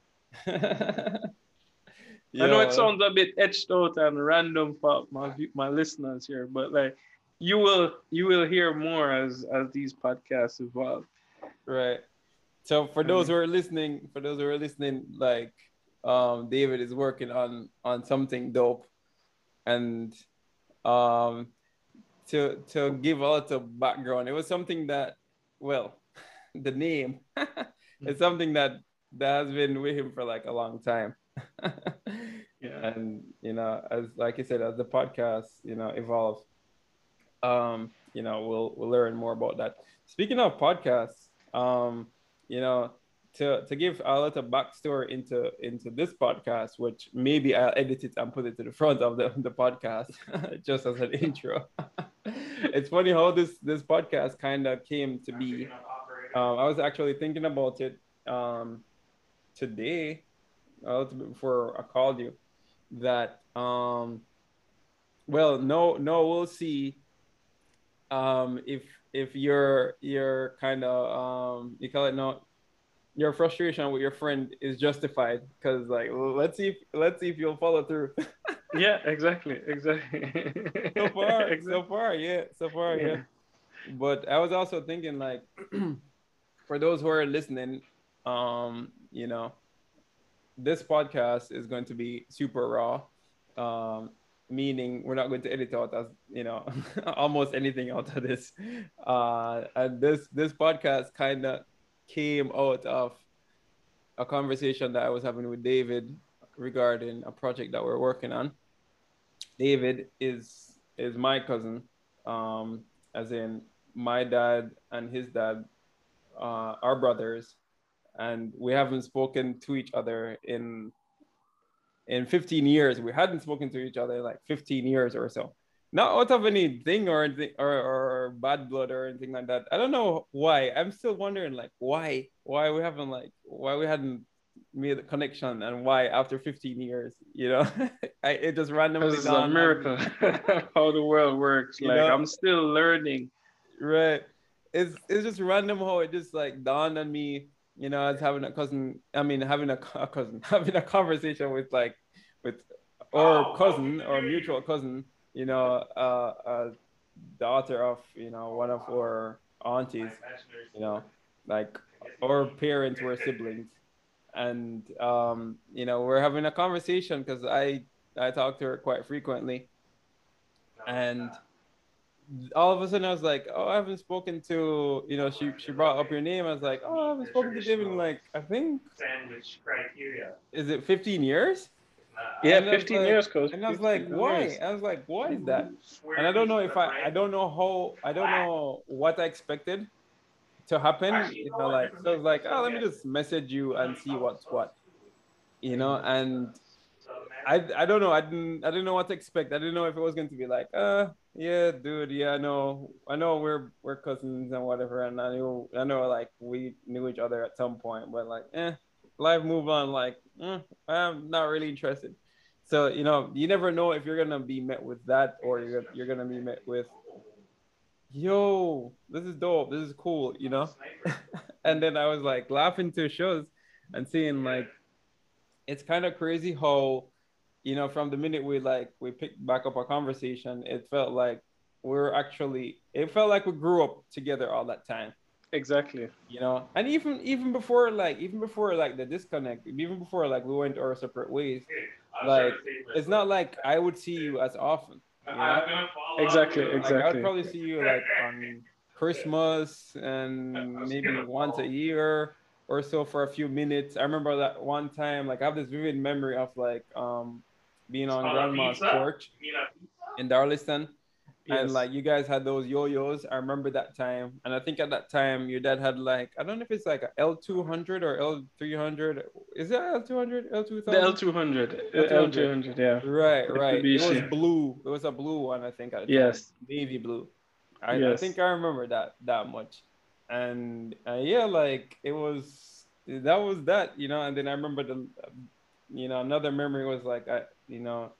I know it sounds a bit etched out and random for my my listeners here, but like you will you will hear more as as these podcasts evolve. Right. So for those who are listening, for those who are listening, like um, David is working on on something dope, and um, to to give a lot of background, it was something that, well, the name, is something that that has been with him for like a long time. Yeah. and you know as like i said as the podcast you know evolves um you know we'll we'll learn more about that speaking of podcasts um you know to to give a little backstory into into this podcast which maybe i'll edit it and put it to the front of the, the podcast just as an intro. It's funny how this this podcast kind of came to be. Um, i was actually thinking about it um today a little bit before i called you that um well no no we'll see um if if you're you're kind of um you call it no your frustration with your friend is justified because like let's see if let's see if you'll follow through yeah exactly exactly so far exactly. so far yeah so far yeah. yeah but i was also thinking like for those who are listening um you know this podcast is going to be super raw um meaning we're not going to edit out as you know almost anything out of this uh and this this podcast kind of came out of a conversation that i was having with david regarding a project that we're working on david is is my cousin um as in my dad and his dad uh are brothers and we haven't spoken to each other in in 15 years. We hadn't spoken to each other like 15 years or so. Not out of anything or anything or, or bad blood or anything like that. I don't know why. I'm still wondering like why why we haven't like why we hadn't made a connection and why after 15 years you know I, it just randomly this is a miracle how the world works like know? i'm still learning right it's it's just random how it just like dawned on me you know, as having a cousin, I mean, having a, a cousin, having a conversation with like, with, or oh, cousin or mutual cousin, you know, uh, a daughter of, you know, one of our aunties, you know, like our parents were siblings. And, um, you know, we're having a conversation because I, I talk to her quite frequently. And, all of a sudden I was like, oh, I haven't spoken to, you know, she she brought up your name. I was like, oh, I haven't spoken to David in like I think sandwich criteria. Is it 15 years? Yeah, 15 like, years, coach. And I was like, why? Years. I was like, why is that? And I don't know if I, I don't know how, I don't know what I expected to happen. You know, like, so I was like, oh, let me just message you and see what's what, you know, and I, I don't know. I didn't, I didn't know what to expect. I didn't know if it was going to be like, uh, yeah, dude. Yeah, I know. I know we're we're cousins and whatever, and I knew I know like we knew each other at some point, but like, eh, life move on. Like, eh, I'm not really interested. So you know, you never know if you're gonna be met with that or you're you're gonna be met with, yo, this is dope. This is cool. You know. and then I was like laughing to Shoz and seeing like, it's kind of crazy how you know, from the minute we like we picked back up our conversation, it felt like we are actually it felt like we grew up together all that time. Exactly. You know, and even even before like even before like the disconnect, even before like we went our separate ways, like it's not like I would see you as often. You know? Exactly, exactly. Like, I'd probably see you like on Christmas and maybe once a year or so for a few minutes. I remember that one time, like I have this vivid memory of like um being on grandma's porch in Darlington. Yes. And like you guys had those yo-yos. I remember that time. And I think at that time your dad had like I don't know if it's like a L200 or L300. Is it L200? L2000? The L200. L200, yeah. Right, right. It was blue. It was a blue one I think Yes. Time. Navy blue. I, yes. I think I remember that that much. And uh, yeah, like it was that was that, you know, and then I remember the you know, another memory was like I you know,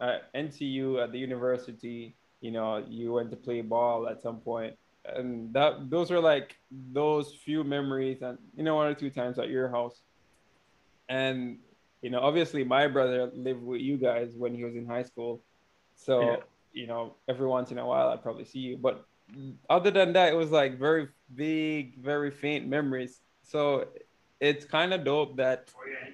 at NTU at the university, you know, you went to play ball at some point, and that those are like those few memories, and you know, one or two times at your house, and you know, obviously my brother lived with you guys when he was in high school, so yeah. you know, every once in a while I'd probably see you, but other than that, it was like very big, very faint memories. So it's kind of dope that, oh, yeah,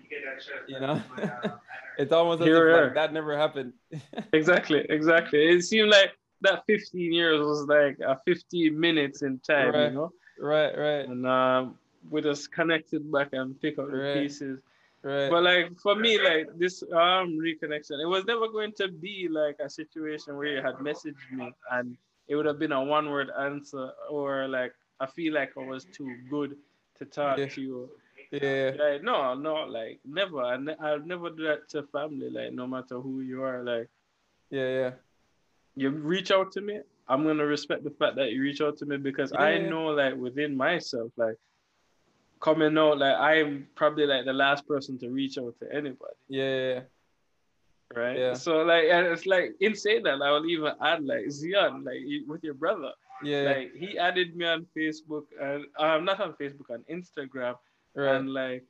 you, you know, it's almost as if like, that never happened. exactly, exactly. It seemed like that 15 years was like a 15 minutes in time, right. you know? Right, right. And um, we just connected back and pick up the right. pieces. Right. But like for me, like this um reconnection, it was never going to be like a situation where you had messaged me and it would have been a one word answer or like I feel like I was too good to talk yeah. to you yeah. Like, no, no, like never. I ne- I'll never do that to family. Like no matter who you are, like. Yeah, yeah. You reach out to me. I'm gonna respect the fact that you reach out to me because yeah, I know, like within myself, like coming out, like I'm probably like the last person to reach out to anybody. Yeah. right? Yeah. So like, and it's like in saying that, I will even add like Zion, like with your brother. Yeah, Like he added me on Facebook and I'm not on Facebook on Instagram, right. and like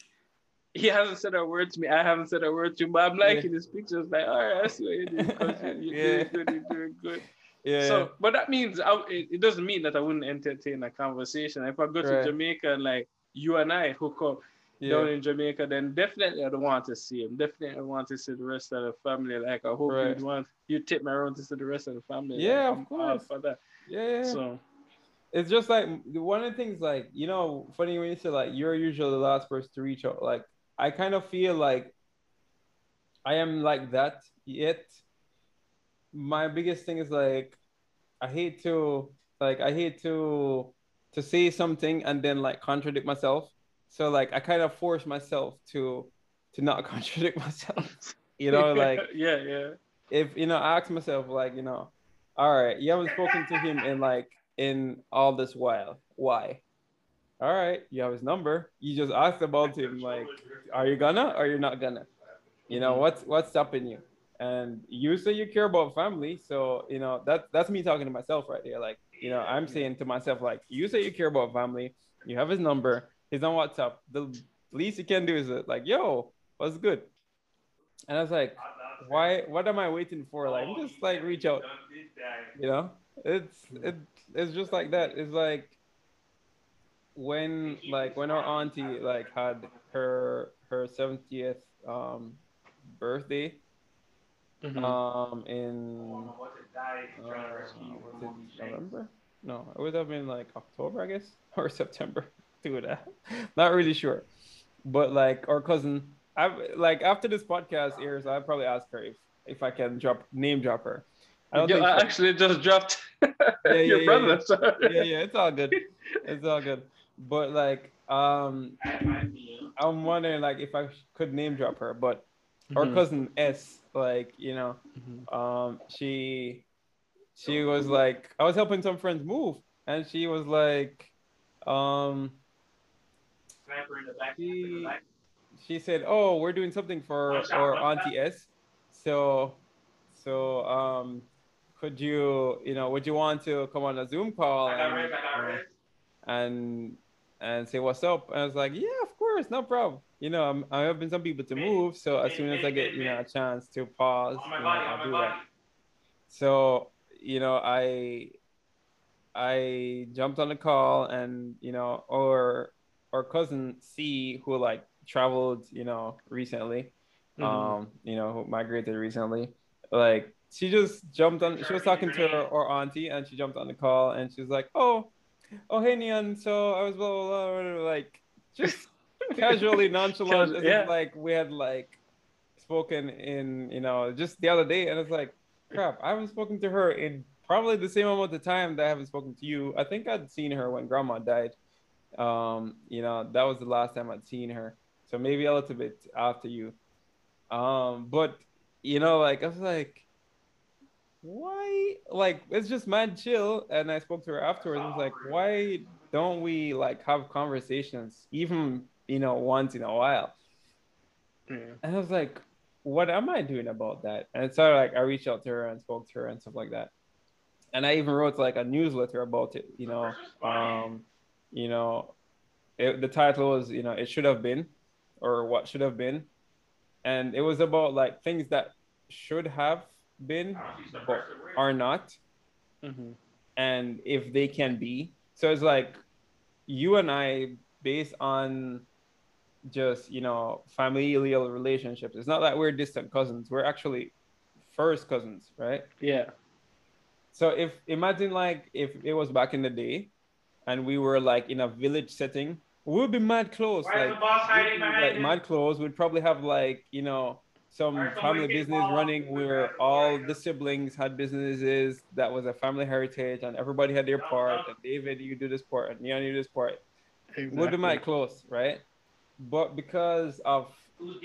he hasn't said a word to me. I haven't said a word to him, but I'm liking his pictures. Like, all right, I see what you're doing. You're Yeah. doing good. You're doing good. yeah. So, but that means I, it, it doesn't mean that I wouldn't entertain a conversation. If I go to Jamaica and like you and I hook up down yeah. in Jamaica, then definitely I'd want to see him. Definitely I want to see the rest of the family. Like I hope Right. you'd want you tip me around to see the rest of the family. Yeah, like, of course. For that. yeah, yeah. So it's just like one of the things like you know funny when you say like you're usually the last person to reach out like i kind of feel like i am like that yet my biggest thing is like i hate to like i hate to to say something and then like contradict myself so like i kind of force myself to to not contradict myself you know like yeah, yeah. if you know, I ask myself like, you know, all right, you haven't spoken to him in like in all this while. Why? All right, you have his number. You just asked about him. Like, are you gonna or you're not gonna? You know, what's what's stopping you? And you say you care about family, so you know that that's me talking to myself right there. Like, you know, I'm saying to myself like, you say you care about family. You have his number. He's on WhatsApp. The least you can do is uh, like, yo, what's good? And I was like, why what am I waiting for? Like just like reach out. You know? It's it it's just like that. It's like when like when our auntie like had her her 70th um birthday Mhm. um in uh, it November? No, it would have been like October, I guess, or September. Do that. Not really sure. But like our cousin, I've like after this podcast airs, I'll probably ask her if if I can drop name drop her. I don't Yo, think I so. actually just dropped yeah, your yeah, brother. yeah. yeah, yeah, it's all good. It's all good. But like, um, I'm wondering like if I could name drop her, but our Mhm. cousin S, like you know, Mhm. um, she she was like, I was helping some friends move, and she was like, um, she she said, "Oh, we're doing something for our auntie S, so so um, could you you know would you want to come on a Zoom call and and and say what's up?" And I was like, "Yeah, of course, no problem." You know, I'm I'm helping some people to move, so as soon as I get you know a chance to pause, you know, I'll do that. So you know, I I jumped on the call, and you know, or our cousin C, who like traveled, you know, recently, Mhm. um, you know, who migrated recently, like she just jumped on. She was talking to her, our auntie, and she jumped on the call, and she was like, "Oh, oh, hey, Nian. So I was blah blah blah, blah, blah," like just casually nonchalant, yeah. if like we had like spoken in, you know, just the other day, and it's like, crap, I haven't spoken to her in probably the same amount of time that I haven't spoken to you. I think I'd seen her when grandma died. Um, you know, that was the last time I'd seen her. So maybe a little bit after you. Um, but you know, like I was like, why like it's just mad chill. And I spoke to her afterwards. I was like, why don't we like have conversations even you know once in a while? Yeah. And I was like, what am I doing about that? And so like I reached out to her and spoke to her and stuff like that. And I even wrote like a newsletter about it, you know. Um, you know, it, the title was, you know, it should have been or what should have been. And it was about like things that should have been but are not Mhm. and if they can be. So it's like you and I, based on just you know familial relationships, it's not that we're distant cousins. We're actually first cousins, right? Yeah. So if imagine like if it was back in the day, and we were like in a village setting, we would be mad close. Why like the boss hiding be, like mad close. We'd probably have like you know some Alright, family business running with where that. all the siblings had businesses that was a family heritage and everybody had their No, part no. and david you do this part and Neon you do this part Exactly. we'd be mad close right but because of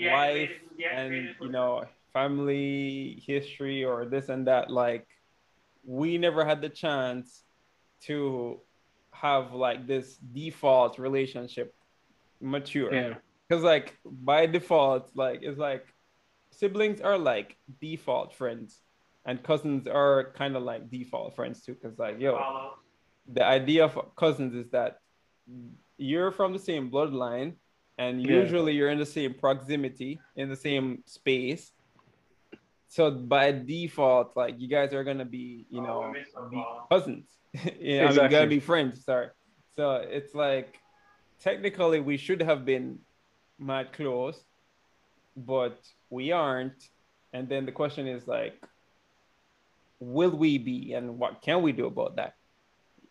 life and you know family history or this and that like we never had the chance to have like this default relationship mature Yeah. because like by default like it's like siblings are like default friends, and cousins are kind of like default friends too. Cause like yo, Follow. the idea of cousins is that you're from the same bloodline, and Yeah. usually you're in the same proximity, in the same space. So by default, like you guys are gonna be, you Oh, know, we missed the be ball. cousins. yeah, I mean, Exactly. gotta be friends. Sorry. So it's like technically we should have been mad close, but we aren't. And then the question is like, will we be, and what can we do about that?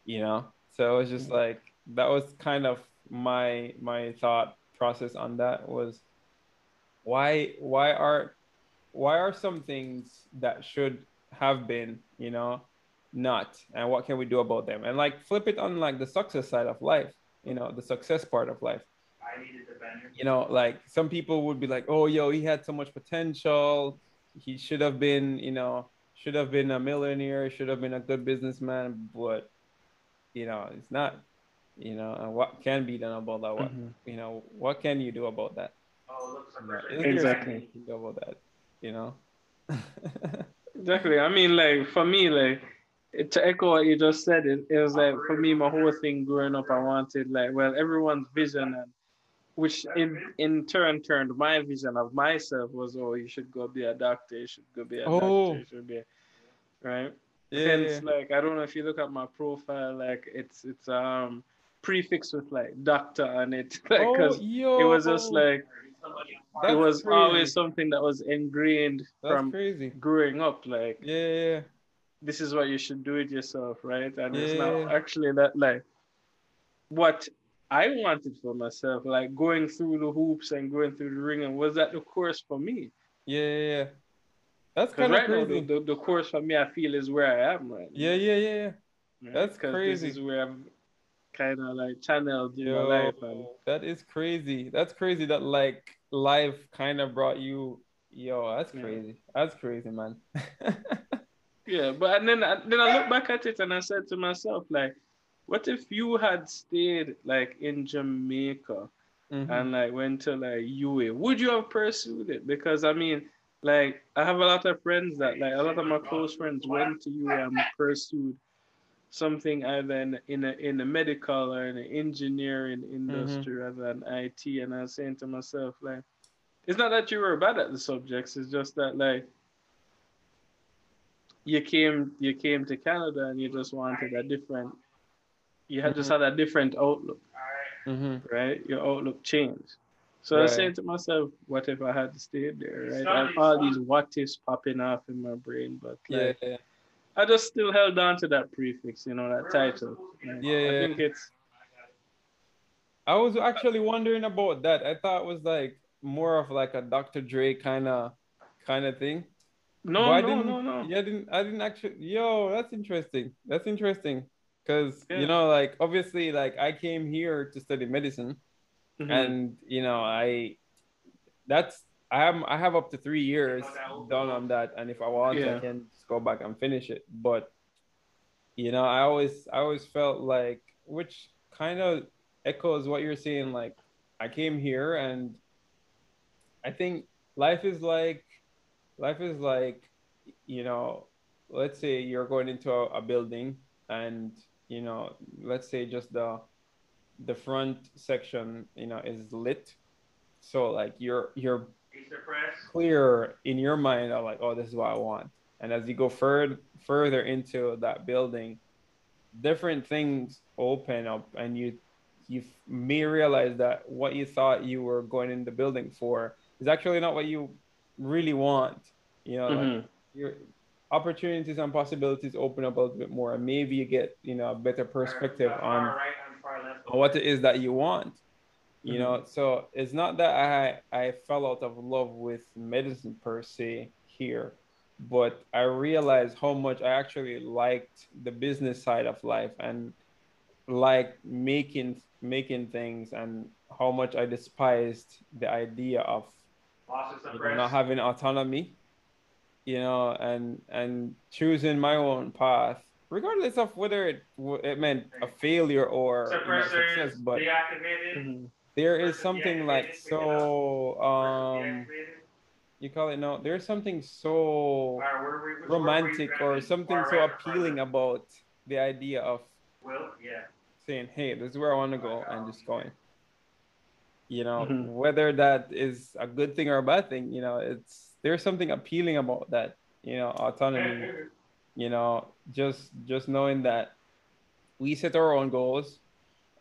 You know. So it's just mm-hmm. like that was kind of my my thought process on that was why why are why are some things that should have been you know not and what can we do about them and like flip it on like the success side of life you know the success part of life I needed the bender. you know like some people would be like oh yo he had so much potential he should have been you know should have been a millionaire should have been a good businessman but you know it's not you know and what can be done about that what Mhm. you know what can you do about that Oh, looks like You know, we're is there Exactly. you do about that you know Exactly. I mean, like for me, like it, to echo what you just said, it, it was like for me, my whole thing growing up, I wanted like well, everyone's vision and which in in turn turned my vision of myself was oh you should go be a doctor, you should go be a Oh. doctor, you should be right. yeah, Hence, like I don't know if you look at my profile, like it's it's um prefix with like doctor on it, like oh, because yo, it was just like That's it was crazy. always something that was ingrained that's from crazy growing up, like yeah, this is what you should do it yourself, right? And it's not actually that like what I wanted for myself, like going through the hoops and going through the ring, and was that the course for me? yeah, yeah, yeah. that's kind of right now, crazy the, the, the course for me, I feel is where I am right now. yeah yeah yeah yeah right? that's crazy. This is where I'm kind of like channeled in my Yo, life, and that is crazy. That's crazy that like life kind of brought you. Yo, that's Yeah. crazy. That's crazy, man. yeah. But and then I- then I look back at it and I said to myself, like, what if you had stayed like in Jamaica? Mhm. and like went to like UA, would you have pursued it? Because I mean, like I have a lot of friends that like a lot of my close friends went to UA and pursued something either in in, a, in the medical or in the engineering industry rather than IT. And I was saying to myself, like, it's not that you were bad at the subjects, it's just that like you came you came to Canada and you just wanted a different you had just had a different outlook All right. Right? Your outlook changed. So I was saying to myself, what if I had to stay there, right? Study, And all these what ifs popping off in my brain, but Yeah, like yeah. I just still held on to that prefix, you know, that title. Like, Yeah, I yeah. think it's I was actually wondering about that. I thought it was like more of like a Dr. Dre kind of kind of thing. no, But I no, didn't- no, no. Yeah, I didn't. I didn't actually. Yo, that's interesting. That's interesting. Cause Yeah. you know, like obviously, like I came here to study medicine, Mhm. and you know, I that's I have I have up to three years done on that, and if I want, Yeah. I can just go back and finish it. But you know, I always I always felt like, which kind of echoes what you're saying. Like I came here, and I think life is like life is like you know let's say you're going into a, a building and you know let's say just the the front section you know is lit. So like you're you're clear in your mind of like oh this is what i want. And as you go further further into that building different things open up and you you may realize that what you thought you were going in the building for is actually not what you really want. You know like Mhm. Your opportunities and possibilities open up a little bit more and maybe you get you know a better perspective Far on right left. on what it is that you want you Mhm. know so it's not that i i fell out of love with medicine per se here but i realized how much i actually liked the business side of life and like making making things and how much i despised the idea of Bosses and you know, press. not having autonomy you know and and choosing my own path regardless of whether it it meant a failure or you know, success but deactivated. Mhm. there is something like deactivated, pick it up. so um you call it no there's something so All right, where we, which romantic or something so right or far appealing about the idea of Will, yeah. saying hey this is where i want to go and just going you know Mhm. whether that is a good thing or a bad thing you know it's there's something appealing about that you know autonomy you know just just knowing that we set our own goals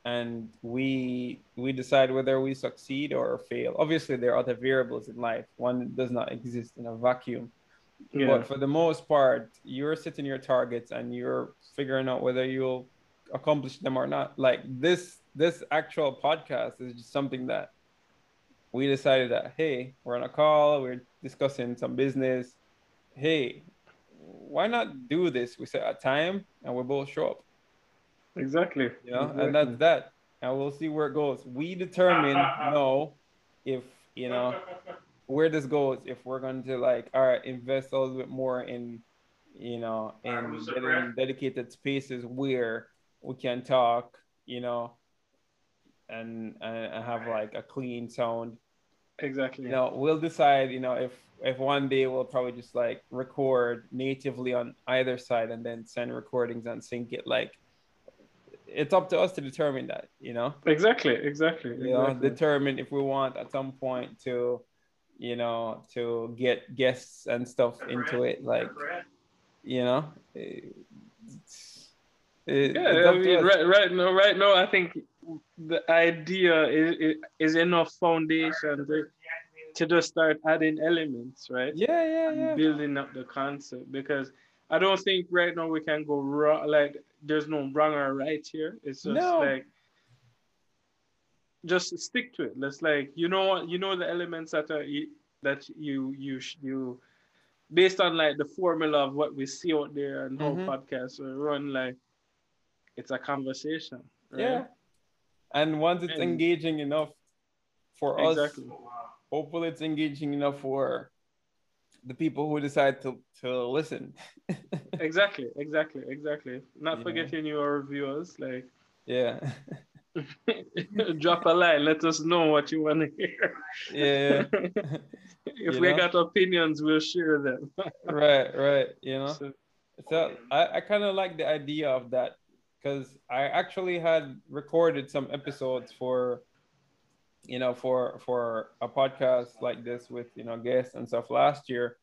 and we we decide whether we succeed or fail. Obviously there are other variables in life. One does not exist in a vacuum. Yeah. but for the most part you're setting your targets and you're figuring out whether you'll accomplish them or not. Like this this actual podcast is just something that we decided that hey we're on a call we're discussing some business. Hey why not do this? We set a time and we both show up. Exactly. you know Exactly. and that's that. And we'll see where it goes. We determine no if you know where this goes if we're going to like all right invest a little bit more in you know in getting dedicated spaces where we can talk you know and uh, and have like a clean sound Exactly. you know we'll decide you know if if one day we'll probably just like record natively on either side and then send recordings and sync it like it's up to us to determine that you know Exactly. Exactly. you know exactly. determine if we want at some point to you know to get guests and stuff into it like you know it's, it, yeah, I mean, right, right now, right now, I think the idea is is enough foundation to, to just start adding elements, right? yeah yeah And yeah building up the concept because I don't think right now we can go wrong. Like, there's no wrong or right here. It's just No. like just stick to it. Let's like you know you know the elements that are that you you you based on like the formula of what we see out there and how Mhm. podcasts are run. Like, it's a conversation. Right? yeah and once it's And- engaging enough for us hopefully it's engaging enough for the people who decide to to listen Exactly. Exactly. Exactly. Not Yeah. forgetting your viewers. Like, yeah drop a line. Let us know what you want to hear. yeah if You we know? got opinions, we'll share them. right right you know So, so i, I kind of like the idea of that because i actually had recorded some episodes for you know for for a podcast like this with you know guests and stuff last year.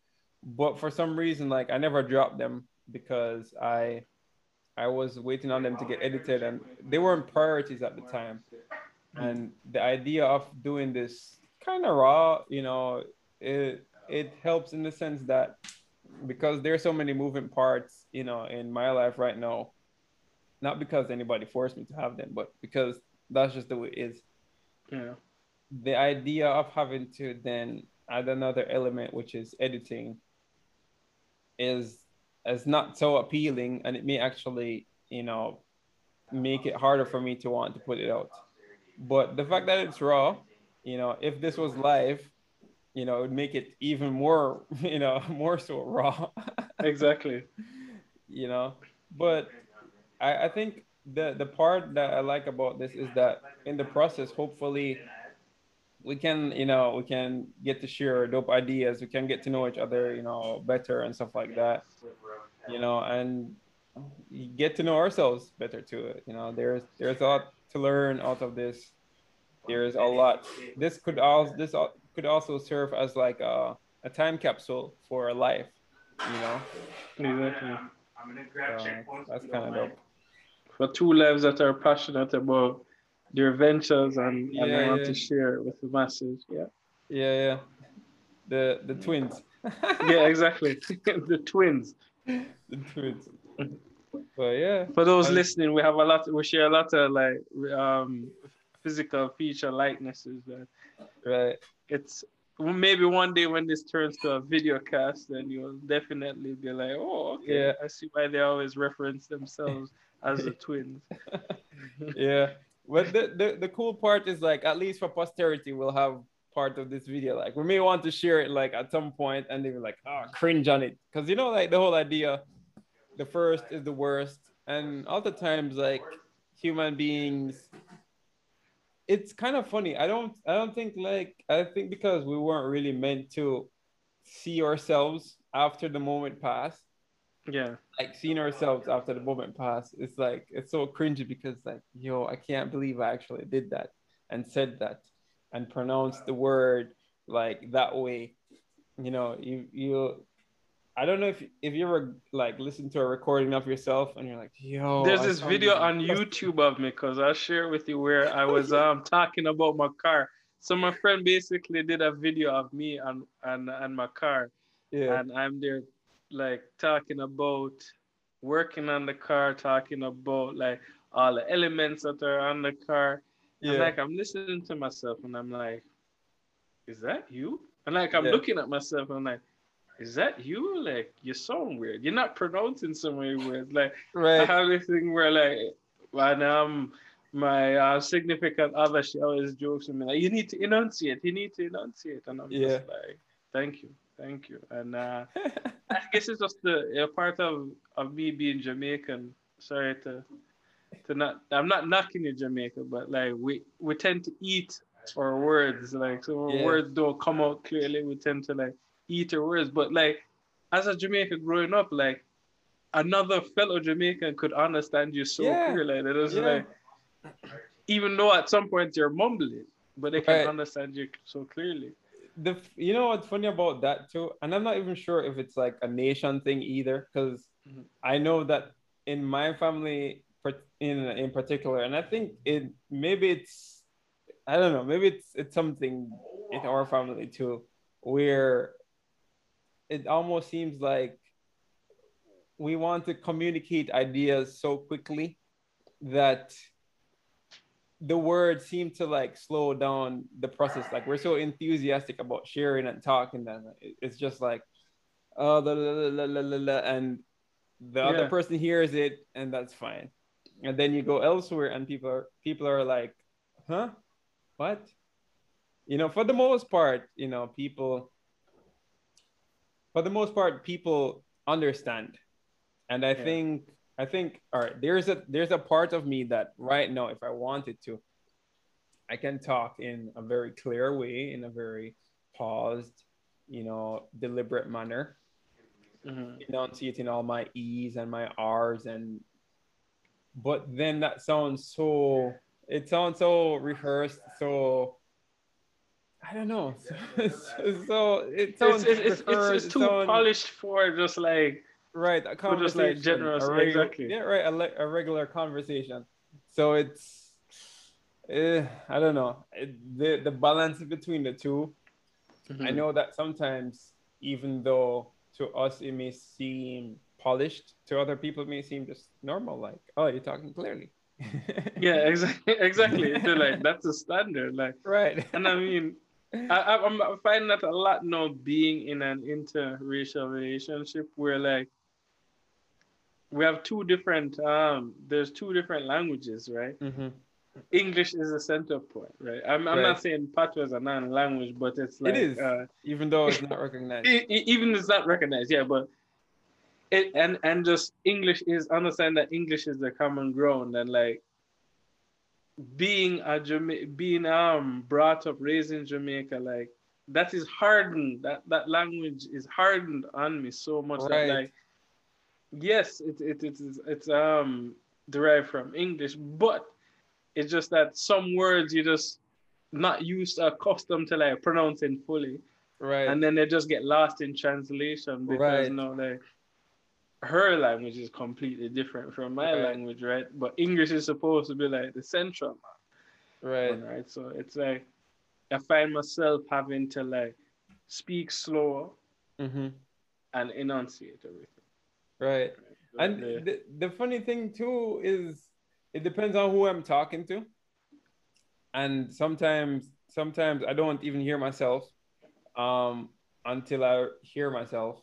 But for some reason like i never dropped them because i i was waiting on them to get edited and they weren't priorities at the time. And the idea of doing this kind of raw you know it it helps in the sense that because there's so many moving parts you know in my life right now not because anybody forced me to have them but because that's just the way it is yeah. the idea of having to then add another element which is editing is is not so appealing and it may actually you know make it harder for me to want to put it out but the fact that it's raw you know if this was live you know it would make it even more you know more so raw Exactly. you know but I, I think the the part that i like about this is that in the process hopefully we can you know we can get to share dope ideas. We can get to know each other you know better and stuff like that you know and get to know ourselves better too. You know there's there's a lot to learn out of this. There's a lot. This could also this could also serve as like a, a time capsule for life you know? Exactly. I'm gonna grab so checkpoints. that's kind don't of mind. dope For two lives that are passionate about their ventures and, and Yeah, want yeah. to share it with the masses. Yeah. yeah yeah the the twins Yeah, exactly. the twins. the twins but yeah For those I- listening, we have a lot. We share a lot of like um, physical feature likenesses. That right it's maybe one day when this turns to a video cast, then you'll definitely be like, oh, okay, Yeah. I see why they always reference themselves as the twins. yeah but the, the the cool part is like at least for posterity we'll have part of this video like we may want to share it like at some point and they were like oh cringe on it because you know like the whole idea the first is the worst and other times like human beings it's kind of funny i don't i don't think like i think because we weren't really meant to see ourselves after the moment passed. Yeah. Like seeing ourselves after the moment passed, it's like it's so cringy because like, yo, I can't believe I actually did that and said that and pronounced the word like that way. You know, you you I don't know if if you ever like listen to a recording of yourself and you're like, yo. There's I this video on YouTube of me because I'll share it with you where I was um talking about my car. So my friend basically did a video of me and and, and my car. Yeah. and I'm there like talking about working on the car, talking about like all the elements that are on the car. Yeah. And like I'm listening to myself and I'm like, is that you? And like I'm Yeah. looking at myself and I'm like, is that you? Like you sound weird. You're not pronouncing so many words. Like Right. I have this thing where like when um my uh, significant other she always jokes with me like you need to enunciate, you need to enunciate. And I'm Yeah. just like, thank you, thank you. And uh I guess it's just the a part of of me being Jamaican. Sorry to to not. I'm not knocking you, Jamaica, but like we we tend to eat our words. Like so, Yeah. words don't come out clearly. We tend to like eat our words. But like as a Jamaican growing up, like another fellow Jamaican could understand you so Yeah. clearly. That it's Yeah. like even though at some point you're mumbling, but they can Right. understand you so clearly. the you know what's funny about that too and i'm not even sure if it's like a nation thing either because Mhm. i know that in my family in in particular and i think it maybe it's i don't know maybe it's it's something in our family too where it almost seems like we want to communicate ideas so quickly that the words seem to like slow down the process. Like we're so enthusiastic about sharing and talking that it's just like, oh, la, la, la, la, la, la, la, and the other person hears it, and that's fine. And then you go elsewhere, and people are people are like, huh, what? You know, for the most part, you know, people. For the most part, people understand, and I Yeah. think I think all right, there's a there's a part of me that right now, if I wanted to, I can talk in a very clear way, in a very paused, you know, deliberate manner, Mhm. enunciating all my E's and my R's and but then that sounds so it sounds so rehearsed, so I don't know. So, so it It's, sounds it's, it's, it's, it's too polished for just like right a For just, like, conversation general- a regu- exactly. yeah right a, le- a regular conversation so it's eh, i don't know it, the the balance between the 2 i Mhm. know that sometimes even though to us it may seem polished to other people it may seem just normal like oh you're talking clearly yeah exactly exactly They're like that's a standard like right and i mean I, I'm finding that a lot now being in an interracial relationship where like we have two different um there's two different languages right Mhm. english is the center point right i'm, I'm Right. not saying patois is a non-language but it's like is. uh, even though it's not recognized even it's not recognized yeah but it and and just english is understand that english is the common ground and like being a Jama- being um brought up raised in jamaica like that is hardened that that language is hardened on me so much Right. that like yes it, it, it is it's um derived from english but it's just that some words you just not used accustomed to like pronouncing fully right and then they just get lost in translation because Right. you know like her language is completely different from my Right. language right? But english is supposed to be like the central right. One right? So it's like i find myself having to like speak slower hmm and enunciate everything. Right. But and the- the, the funny thing too is it depends on who i'm talking to. And sometimes sometimes i don't even hear myself um until i hear myself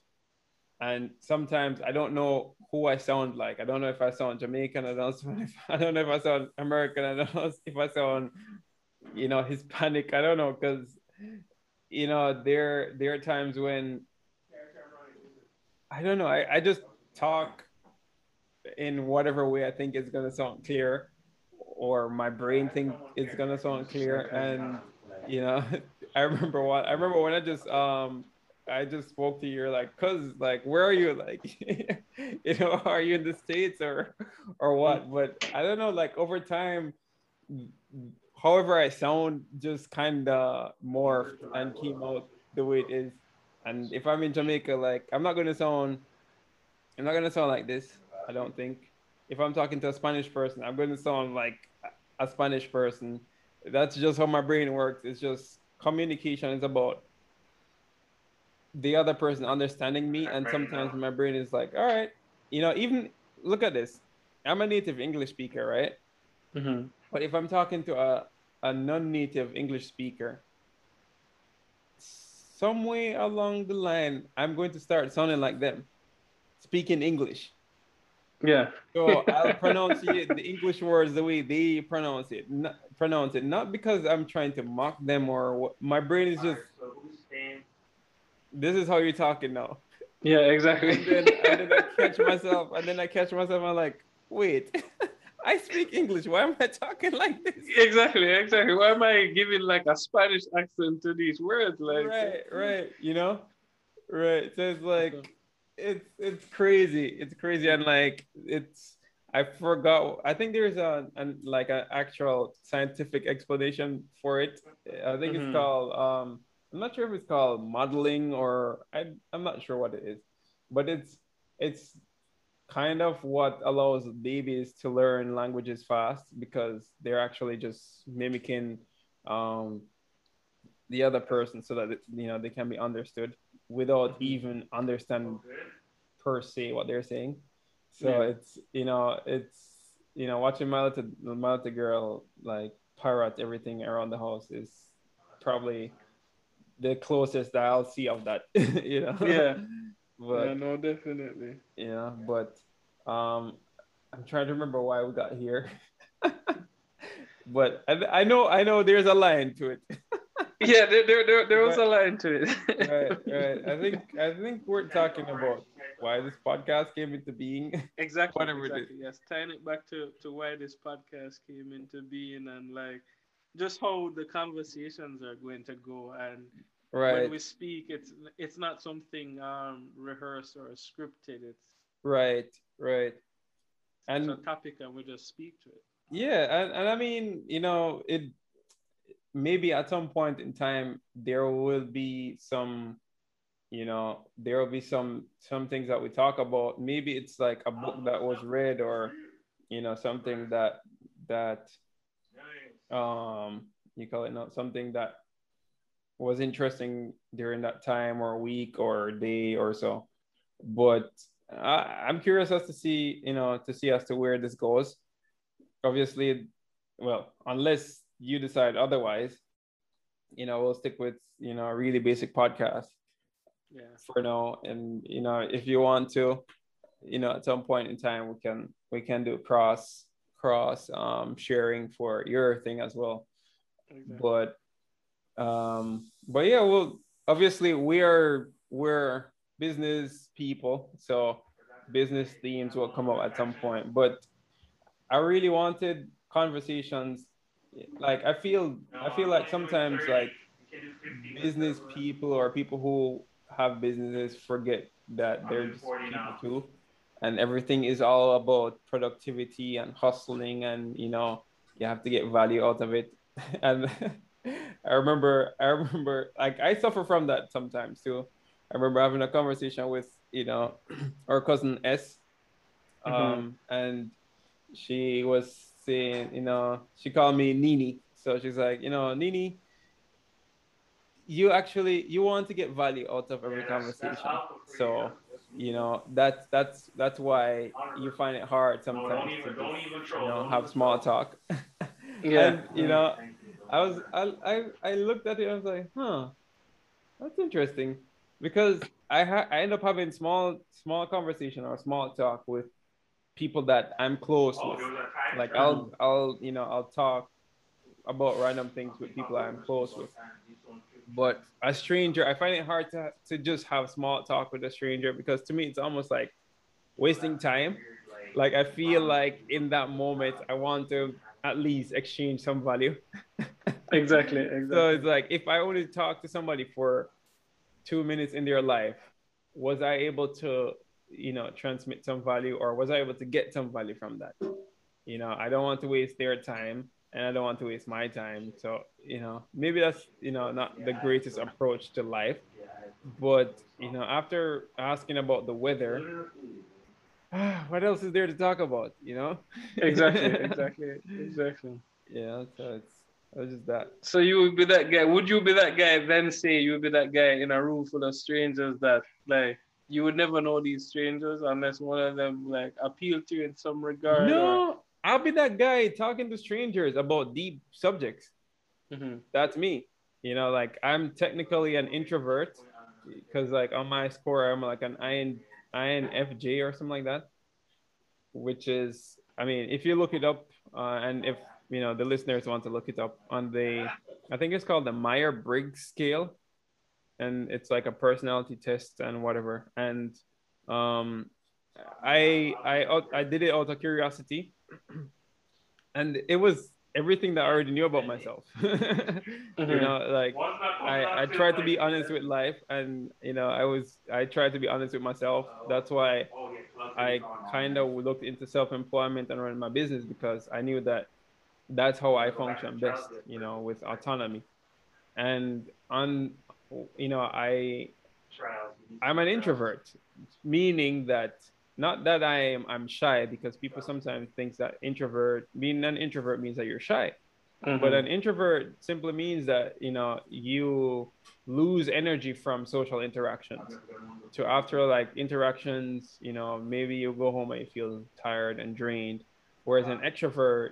and sometimes i don't know who i sound like i don't know if i sound jamaican i don't know if, i don't know if i sound american i don't know if i sound you know hispanic i don't know because you know there there are times when I don't know. I, I just talk in whatever way I think is gonna sound clear, or my brain think it's gonna sound clear. And you know, I remember what I remember when I just um I just spoke to you. Like, cause like, where are you? Like, you know, are you in the states or, or what? But I don't know. Like over time, however I sound just kind of morphed and came out the way it is. And if I'm in Jamaica, like I'm not gonna sound, I'm not gonna sound like this. I don't think. If I'm talking to a Spanish person, I'm gonna sound like a Spanish person. That's just how my brain works. It's just communication is about the other person understanding me, and sometimes my brain is like, all right, you know, even look at this. I'm a native English speaker, right? Mm-hmm. But if I'm talking to a, a non-native English speaker, some way along the line, I'm going to start sounding like them, speaking English. Yeah. So I'll pronounce it, the English words the way they pronounce it, not, pronounce it, not because I'm trying to mock them or what. My brain is just. So who's staying? This is how you're talking now. Yeah, exactly. And then, and then I catch myself, and then I catch myself. I'm like, wait, I speak English. Why am I talking like this? exactly, exactly. Why am I giving like a Spanish accent to these words? Like, right, right. You know, right. So it's like, it's it's crazy. It's crazy, and like it's. I forgot. I think there's a, an like an actual scientific explanation for it. I think Mhm. it's called. Um, I'm not sure if it's called modeling or I. I'm not sure what it is, but it's it's kind of what allows babies to learn languages fast because they're actually just mimicking um, the other person so that it, you know they can be understood without even understanding Good. per se what they're saying. So Yeah. it's you know it's you know watching my little my little girl like pirate everything around the house is probably the closest that I'll see of that. you know. Yeah. But yeah, no, definitely. yeah, but um, I'm trying to remember why we got here. but I, I know I know there's a line to it. Yeah, there, there, there, there was Right. a line to it. right, right. I think I think we're talking about why this podcast came into being. exactly. Whatever exactly. Yes, tying it back to, to why this podcast came into being and like just how the conversations are going to go and right, when we speak it's it's not something um rehearsed or scripted. It's right, right. it's And a topic and we just speak to it. Yeah, and, and I mean, you know, it maybe at some point in time there will be some you know there will be some some things that we talk about. Maybe it's like a book that was read or you know something that that um you call it not something that was interesting during that time or week or day or so. But I, i'm curious as to see you know to see as to where this goes. Obviously well unless you decide otherwise you know we'll stick with you know a really basic podcast. Yeah. For now. And you know if you want to you know at some point in time we can we can do cross cross um sharing for your thing as well. Exactly. but um but yeah well obviously we are we're business people so business themes will come up at some point. But i really wanted conversations like i feel i feel like sometimes like business people or people who have businesses forget that they're just people too. And everything is all about productivity and hustling and you know you have to get value out of it. And i remember i remember like i suffer from that sometimes too. I remember having a conversation with you know our cousin s um and she was saying you know she called me nini. So she's like you know nini you actually you want to get value out of every conversation. so you. know that's that's that's why you find it hard sometimes to just, you know have small talk. Yeah. and you know i was I, I i looked at it and i was like huh that's interesting. Because i ha- i end up having small small conversation or small talk with people that i'm close with. like i'll i'll you know i'll talk about random things with people i'm close with. But a stranger i find it hard to, to just have small talk with a stranger because to me it's almost like wasting time. Like i feel like in that moment i want to at least exchange some value exactly exactly so it's like if i only talk to somebody for two minutes in their life, was I able to, you know, transmit some value or was I able to get some value from that? You know, I don't want to waste their time and I don't want to waste my time. So, you know, maybe that's, you know, not the greatest approach to life. But, you know, after asking about the weather, what else is there to talk about, you know? Exactly, exactly, exactly. Yeah, so it's it's just that. So you would be that guy. Would you be that guy then say you would be that guy in a room full of strangers that like you would never know these strangers unless one of them like appeal to you in some regard? No, I'll be that guy talking to strangers about deep subjects. hmm That's me. You know, like I'm technically an introvert because like on my score I'm like an IN, INFJ or something like that, which is I mean if you look it up uh, and if you know the listeners want to look it up on the I think it's called the Meyer Briggs scale, and it's like a personality test and whatever. And um, I I I did it out of curiosity, and it was everything that I already knew about myself. You know, like I, I tried to be honest with life and you know I was I tried to be honest with myself. That's why I kind of looked into self-employment and running my business because I knew that that's how I function best, you know, with autonomy. And on you know, I I'm an introvert, meaning that not that I am I'm shy because people sometimes think that introvert being an introvert means that you're shy. But mm-hmm. an introvert simply means that you know you lose energy from social interactions. So after like interactions, you know, maybe you go home and you feel tired and drained. Whereas an extrovert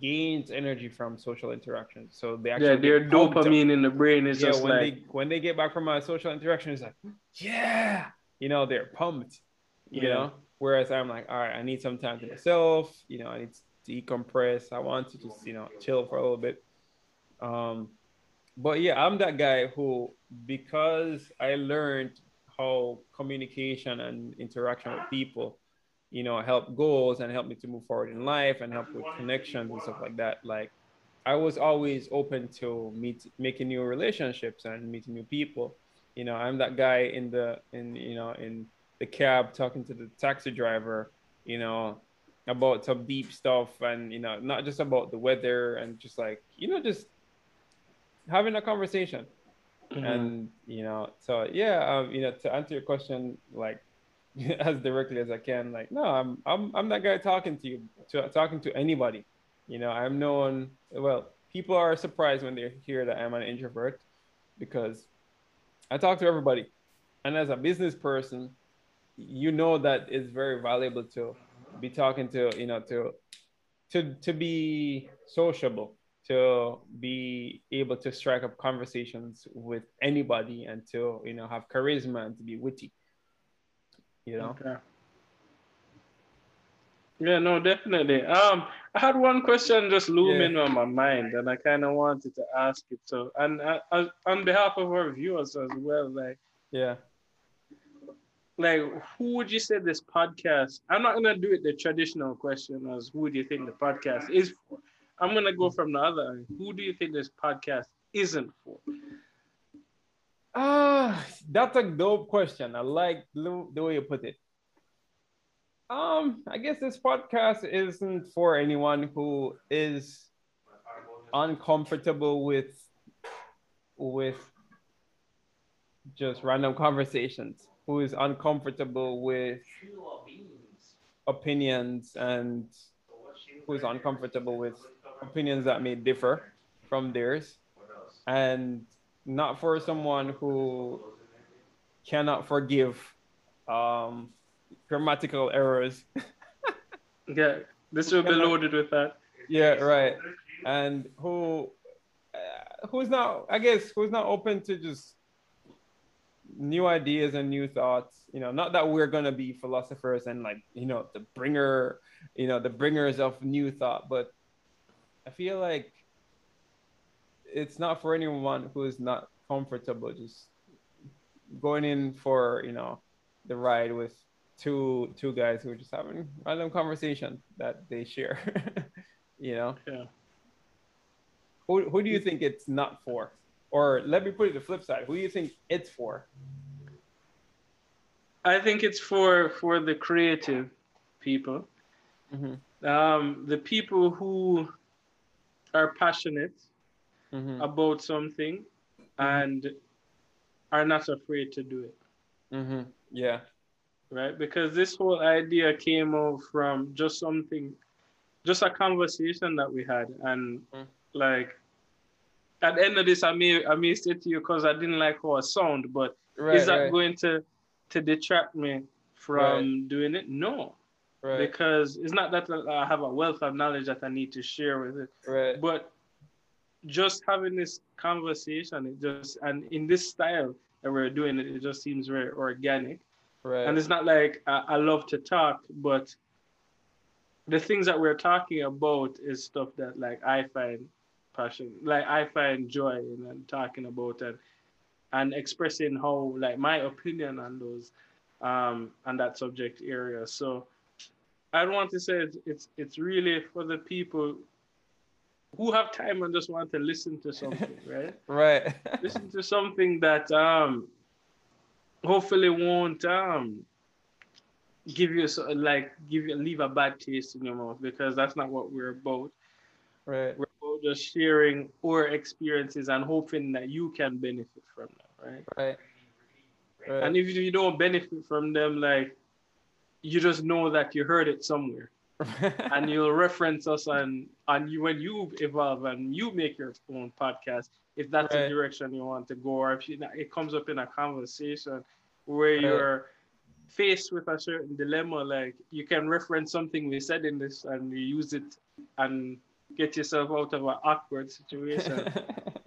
gains energy from social interactions. So they actually yeah, their pumped up. dopamine in the brain is Yeah, just when like they when they get back from a social interaction, it's like, yeah, you know, they're pumped. You Yeah. know, whereas I'm like, all right, I need some time to myself. You know, I need to decompress. I want to just you know chill for a little bit. Um, but yeah, I'm that guy who because I learned how communication and interaction with people, you know, help goals and help me to move forward in life and help with connections and stuff like that. Like I was always open to meet making new relationships and meeting new people. You know, I'm that guy in the in you know in the cab talking to the taxi driver, you know, about some deep stuff and you know, not just about the weather and just like, you know, just having a conversation. Mhm. And you know, so yeah, um, you know, to answer your question like as directly as I can, like, no, I'm I'm I'm that guy talking to you, to talking to anybody. You know, I'm known well, people are surprised when they hear that I'm an introvert because I talk to everybody. And as a business person, you know that it's very valuable to be talking to, you know, to to to be sociable, to be able to strike up conversations with anybody and to, you know, have charisma and to be witty. You know? Okay. Yeah, no, definitely. Um, I had one question just looming on my mind, and I kind of wanted to ask it. So, and uh, uh, on behalf of our viewers as well, like, Yeah. like, who would you say this podcast? I'm not gonna do it the traditional question as who do you think the podcast is for. I'm gonna go from the other. end. Who do you think this podcast isn't for? Ah, that's a dope question. I like the the way you put it. Um, I guess this podcast isn't for anyone who is uncomfortable with with just random conversations, who is uncomfortable with opinions and who is uncomfortable with opinions that may differ from theirs and not for someone who cannot forgive um, grammatical errors. Yeah, this will be loaded with that. yeah, right. And who uh, who's not, I guess, who's not open to just new ideas and new thoughts. You know, not that we're gonna be philosophers and like you know the bringer, you know, the bringers of new thought, but I feel like it's not for anyone who is not comfortable just going in for you know the ride with two two guys who are just having random conversation that they share you know Yeah. who, who do you think it's not for or let me put it the flip side. Who do you think it's for? I think it's for for the creative people, Mm-hmm. um, the people who are passionate Mm-hmm. about something and are not afraid to do it, Mm-hmm. Yeah. right? Because this whole idea came out from just something, just a conversation that we had, and Mm. like at the end of this, I may I may say to you because I didn't like how I sound, but Right. is that right, going to to detract me from doing it? No, right. because it's not that I have a wealth of knowledge that I need to share with it, right. but just having this conversation, it just and in this style that we're doing it, it just seems very organic. Right. And it's not like I, I love to talk, but the things that we're talking about is stuff that like I find passion, like I find joy in and talking about and and expressing how like my opinion on those um on that subject area. So I don't want to say it's it's, it's really for the people who have time and just want to listen to something, right? right. listen to something that um hopefully won't um give you so like give you leave a bad taste in your mouth because that's not what we're about. right. We're about just sharing our experiences and hoping that you can benefit from them, right? Right. Right. And if you don't benefit from them, like you just know that you heard it somewhere and you'll reference us and and you when you evolve and you make your own podcast if that's Right. the direction you want to go or if you, it comes up in a conversation where Right. you're faced with a certain dilemma like you can reference something we said in this and you use it and get yourself out of an awkward situation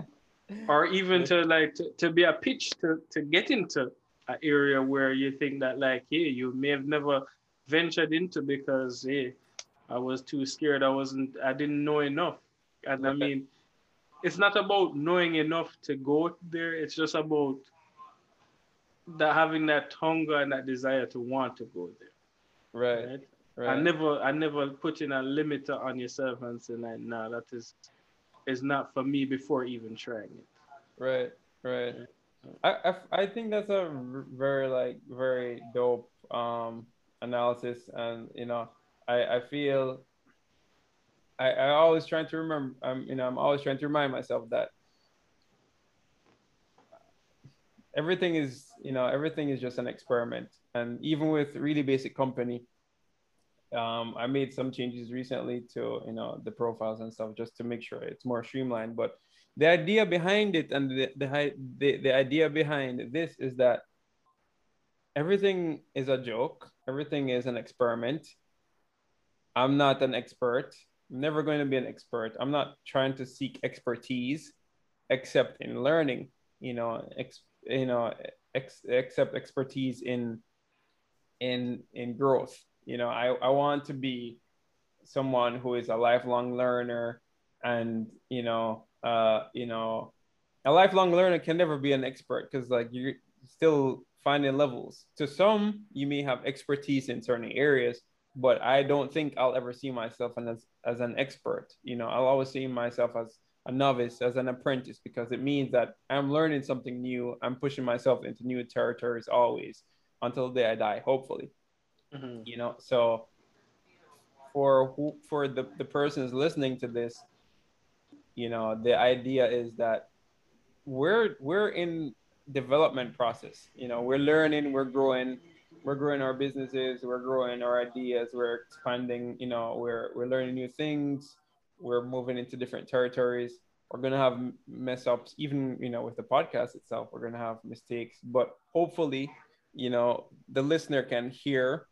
or even to like to, to be a pitch to to get into an area where you think that like hey you may have never ventured into because hey I was too scared. I wasn't I didn't know enough. And I mean it's not about knowing enough to go there. It's just about that having that hunger and that desire to want to go there. Right. right, Right. I never I never put in a limiter on yourself and say like nah that is is not for me before even trying it. Right, right. I, I, I think that's a very like very dope um analysis, and you know, I I feel I I always trying to remember. I'm you know I'm always trying to remind myself that everything is you know everything is just an experiment, and even with really basic company. Um, I made some changes recently to you know the profiles and stuff just to make sure it's more streamlined. But the idea behind it and the, the the the idea behind this is that everything is a joke everything is an experiment i'm not an expert. I'm never going to be an expert. I'm not trying to seek expertise except in learning you know ex, you know ex, except expertise in in in growth. You know i i want to be someone who is a lifelong learner and you know uh you know a lifelong learner can never be an expert because like you're still finding levels. To some you may have expertise in certain areas but i don't think i'll ever see myself as, as an expert. You know i'll always see myself as a novice as an apprentice because it means that i'm learning something new. I'm pushing myself into new territories always until the day i die hopefully. Mhm. you know so for who for the, the persons listening to this you know the idea is that we're we're in development process. You know we're learning we're growing we're growing our businesses we're growing our ideas we're expanding you know we're we're learning new things we're moving into different territories. We're to have mess ups even you know with the podcast itself we're to have mistakes but hopefully you know the listener can hear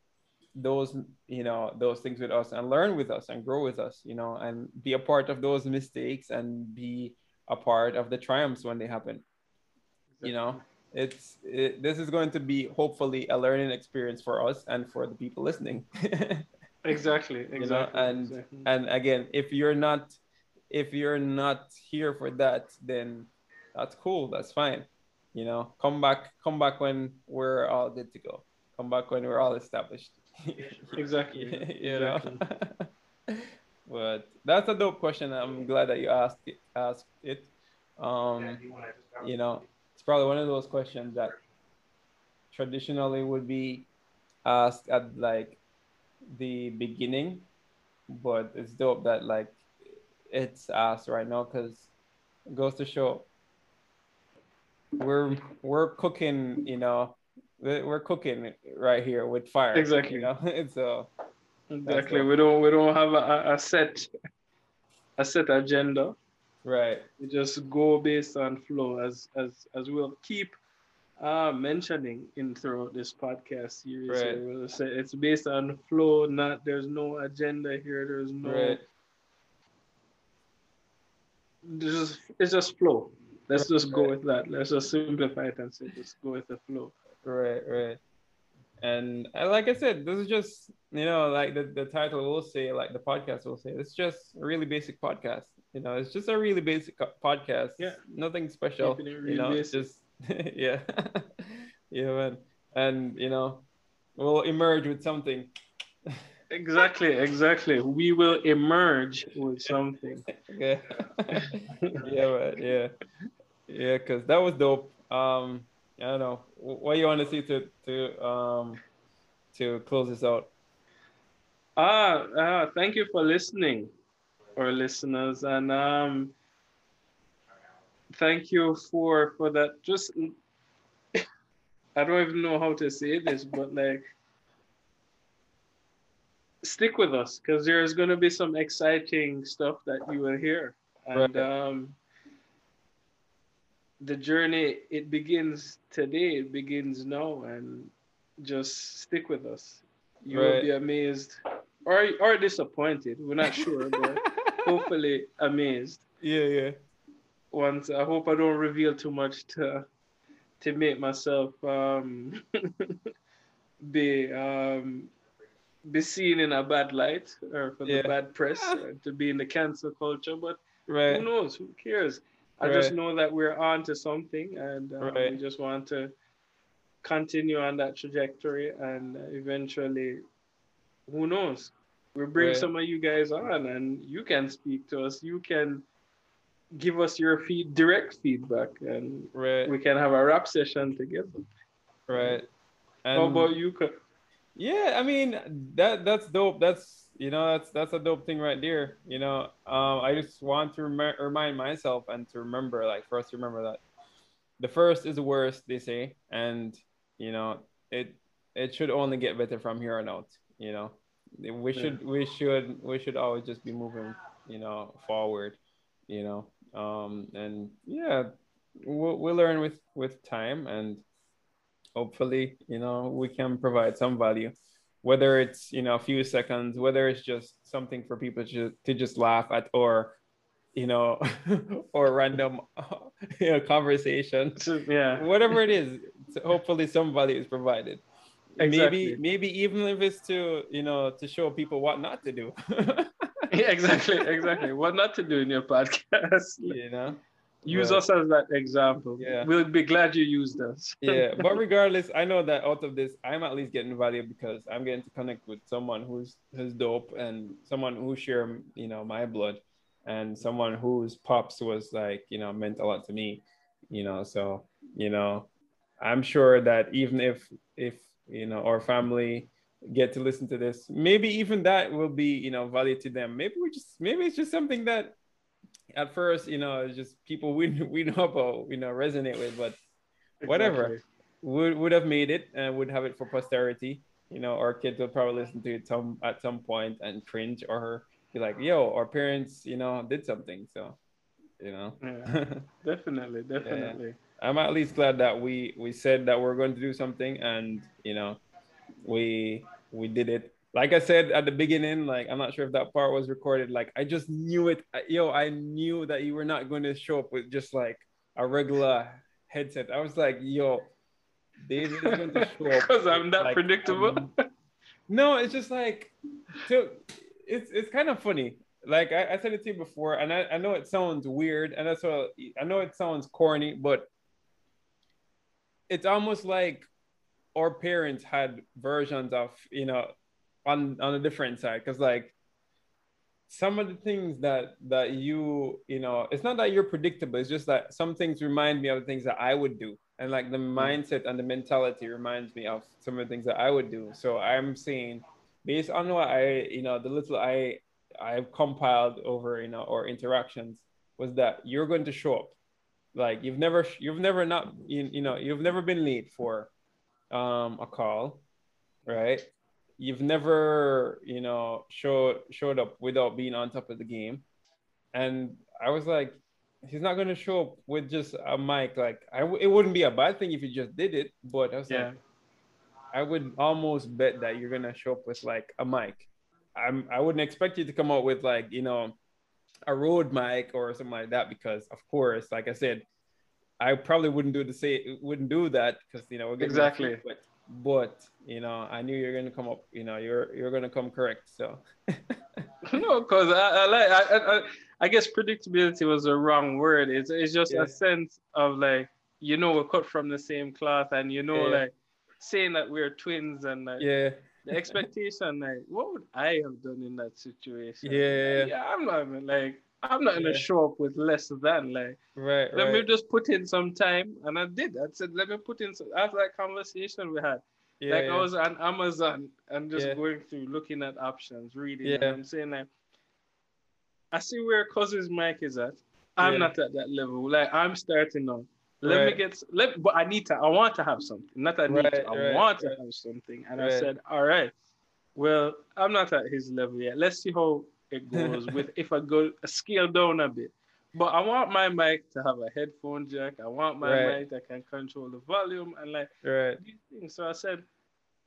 those you know those things with us and learn with us and grow with us you know and be a part of those mistakes and be a part of the triumphs when they happen you know it's it, this is going to be hopefully a learning experience for us and for the people listening. Exactly know, exactly and- exactly. and again if you're not if you're not here for that then that's cool that's fine. You know come back come back when we're all good to go. Come back when we're all established. Exactly you know? Exactly. but that's a dope question. I'm glad that you asked it asked it. Um Yeah, you you know, it's probably one of those questions that traditionally would be asked at like the beginning, but it's dope that like it's asked right now because it goes to show we're we're cooking, you know, we're cooking right here with fire. Exactly. You know, it's uh Exactly. We don't we don't have a, a set a set agenda. Right. We just go based on flow as as as we'll keep uh mentioning in throughout this podcast series. Right. We'll say it's based on flow, not there's no agenda here, there's no Right. there's just it's just flow. Let's just go with that. Let's just simplify it and say just go with the flow. Right, right. And like I said, this is just, you know, like the, the title will say, like the podcast will say, it's just a really basic podcast. You know, it's just a really basic podcast. Yeah. Nothing special. It You know, it's basic. just, yeah. yeah, man. And, you know, we'll emerge with something. Exactly, exactly. We will emerge with something. yeah. yeah, man. Yeah. Yeah, because that was dope. Um, I don't know. Wh- What you want to see to, to, um, to close this out? Ah, ah, thank you for listening, our listeners, and um, thank you for for that. Just, I don't even know how to say this, but like, stick with us because there's gonna be some exciting stuff that you will hear, and Right. um, the journey it begins today. It begins now, and just stick with us. You will be amazed or or disappointed. We're not sure, but hopefully amazed. Yeah, yeah. Once I hope I don't reveal too much to to make myself um be um be seen in a bad light or for the bad press or to be in the cancel culture. But right. who knows? Who cares? I just know that we're on to something and um, we just want to continue on that trajectory and eventually, who knows? We'll bring Right. some of you guys on and you can speak to us. You can give us your feed, direct feedback and Right. we can have a rap session together. Right. How about you? Yeah, I mean that that's dope. That's you know that's that's a dope thing right there. You know, um, I just want to rem- remind myself and to remember, like, for us to remember that the first is the worst, they say, and you know it it should only get better from here on out. You know, we should we should we should always just be moving, you know, forward. You know, um, and yeah, we'll, we'll learn with with time and hopefully you know we can provide some value whether it's you know a few seconds whether it's just something for people to, to just laugh at or you know or random you know conversation yeah. whatever it is hopefully some value is provided Exactly. maybe maybe even if it's to you know to show people what not to do Yeah, exactly, exactly. What not to do in your podcast? you know Use But- us as that example. Yeah. We'll be glad you used us. yeah but regardless i know that out of this i'm at least getting value because i'm getting to connect with someone who's who's dope and someone who share you know my blood and someone whose pops was like you know meant a lot to me you know so you know i'm sure that even if if you know our family get to listen to this maybe even that will be you know value to them maybe we just maybe it's just something that at first you know it's just people we we know about you know resonate with but Whatever. Exactly. would would have made it and would have it for posterity. You know, our kids will probably listen to it some at some point and cringe or be like, "Yo, our parents, you know, did something." So, you know, Yeah, definitely, definitely. I'm at least glad that we we said that we're going to do something, and you know, we we did it. Like I said at the beginning, like I'm not sure if that part was recorded. Like I just knew it. Yo, I knew that you were not going to show up with just like a regular headset. I was like, yo, David is going to show up. Because I'm that like, predictable. um, no, it's just like, so it's it's kind of funny. Like I, I said it to you before, and I, I know it sounds weird, and that's what I know it sounds corny, but it's almost like our parents had versions of you know on on a different side. Because like some of the things that that you you know it's not that you're predictable it's just that some things remind me of the things that i would do. And like the Mm. mindset and the mentality reminds me of some of the things that i would do. So i'm saying based on what i you know the little i i've compiled over you know or interactions was that you're going to show up like you've never you've never not you, you know you've never been late for um a call right? You've never you know showed showed up without being on top of the game. And i was like he's not going to show up with just a mic. Like I w- it wouldn't be a bad thing if he just did it but i was Yeah. like i would almost bet that you're going to show up with like a mic. I'm i wouldn't expect you to come out with like you know a Rode mic or something like that because of course like i said i probably wouldn't do the same wouldn't do that because you know Exactly. but, but you know i knew you're gonna come up you know you're you're gonna come correct so no, because I, I like I, I I guess predictability was the wrong word. It's it's just Yeah. a sense of like you know we're cut from the same cloth, and you know Yeah. like saying that we're twins, and like yeah the expectation like what would I have done in that situation? Yeah. yeah, I'm not even, like I'm not gonna show up with less than like right let me just put in some time, and I did. I said let me put in some after that conversation we had. yeah, like yeah. I was on Amazon and just going through, looking at options, reading, Yeah. and I'm saying like, I see where Cousin's mic is at. I'm not at that level. Like I'm starting now. Let me get let, but I need to. I want to have something. Not I need Right, to. I right, want to have something. And I said, all right. Well, I'm not at his level yet. Let's see how it goes with if I go a scale down a bit. But I want my mic to have a headphone jack. I want my Right. mic that can control the volume and like right these things. So I said,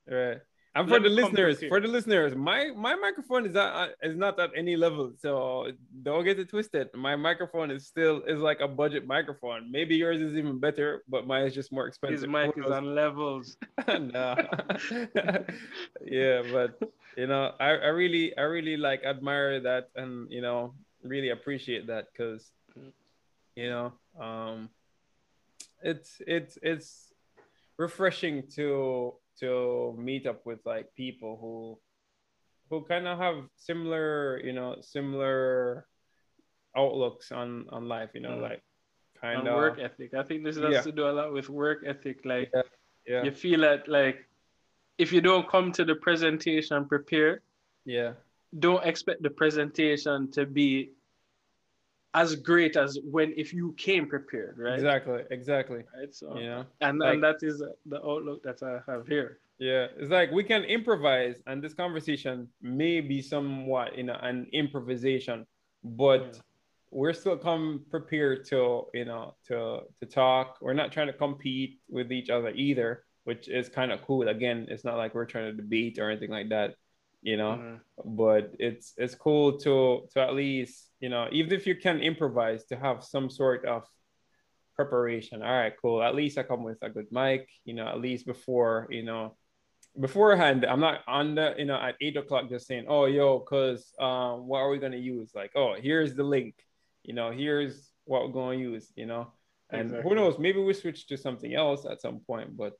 right and Let for the listeners for the listeners my my microphone is not is not at any level so don't get it twisted my microphone is still is like a budget microphone maybe yours is even better but mine is just more expensive his mic Who is knows? on levels. no. yeah, but you know, I, I really I really like admire that and you know really appreciate that because you know um it's it's it's refreshing to to meet up with like people who who kind of have similar you know similar outlooks on on life you know Mm. like kind of work ethic. I think this has Yeah. to do a lot with work ethic. Like yeah you feel that like if you don't come to the presentation prepared, yeah don't expect the presentation to be as great as when if you came prepared, right? exactly exactly Right. So yeah, and, like- and that is the outlook that I have here. Yeah, it's like we can improvise, and this conversation may be somewhat, you know, an improvisation, but Yeah. we're still come prepared to, you know, to to talk. We're not trying to compete with each other either, which is kind of cool. Again, it's not like we're trying to debate or anything like that, you know. Mhm. But it's it's cool to to at least, you know, even if you can improvise, to have some sort of preparation. All right, cool. At least I come with a good mic, you know, at least before, you know, beforehand, I'm not on the, you know, at eight o'clock just saying, oh, yo, cause um, what are we gonna use? Like, oh, here's the link, you know, here's what we're gonna use, you know. And Exactly. who knows, maybe we switch to something else at some point, but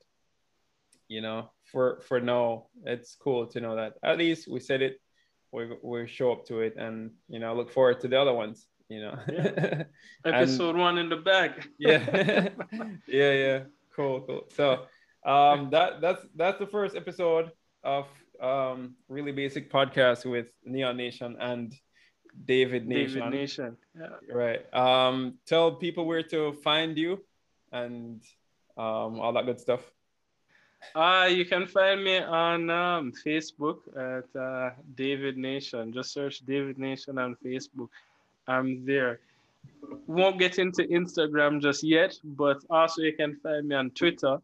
you know, for for now, it's cool to know that at least we said it, we we show up to it, and you know, look forward to the other ones, you know. And- Episode one in the bag. yeah yeah yeah cool cool so um that that's that's the first episode of um really basic podcast with neon nation and david nation, David Nation. Yeah. right um tell people where to find you and um all that good stuff Uh, you can find me on um, Facebook at uh, David Nation. Just search David Nation on Facebook. I'm there. Won't get into Instagram just yet, but also you can find me on Twitter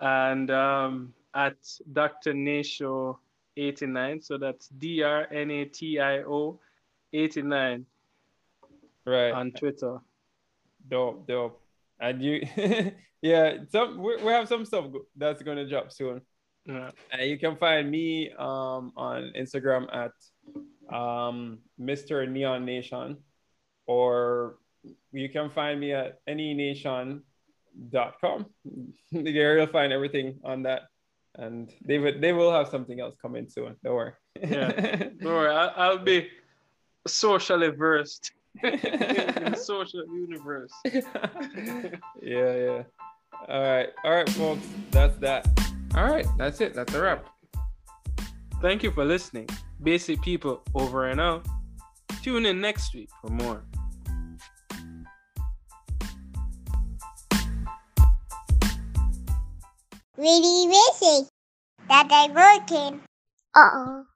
and um, at Dr. Natio 89. So that's D R N A T I O 89 right on Twitter. dope dope and you yeah some we, we have some stuff that's gonna drop soon Yeah. You can find me um, on Instagram at um, Mr. Neon Nation, or you can find me at anynation.com. there you'll find everything on that. And they would they will have something else coming soon. Don't worry. Yeah. Don't worry, I, I'll be socially versed in the social universe. yeah, yeah. All right, all right, folks. That's that. All right, that's it. That's a wrap. Thank you for listening. Basic people over and out. Tune in next week for more. Really busy. That I working. Uh oh.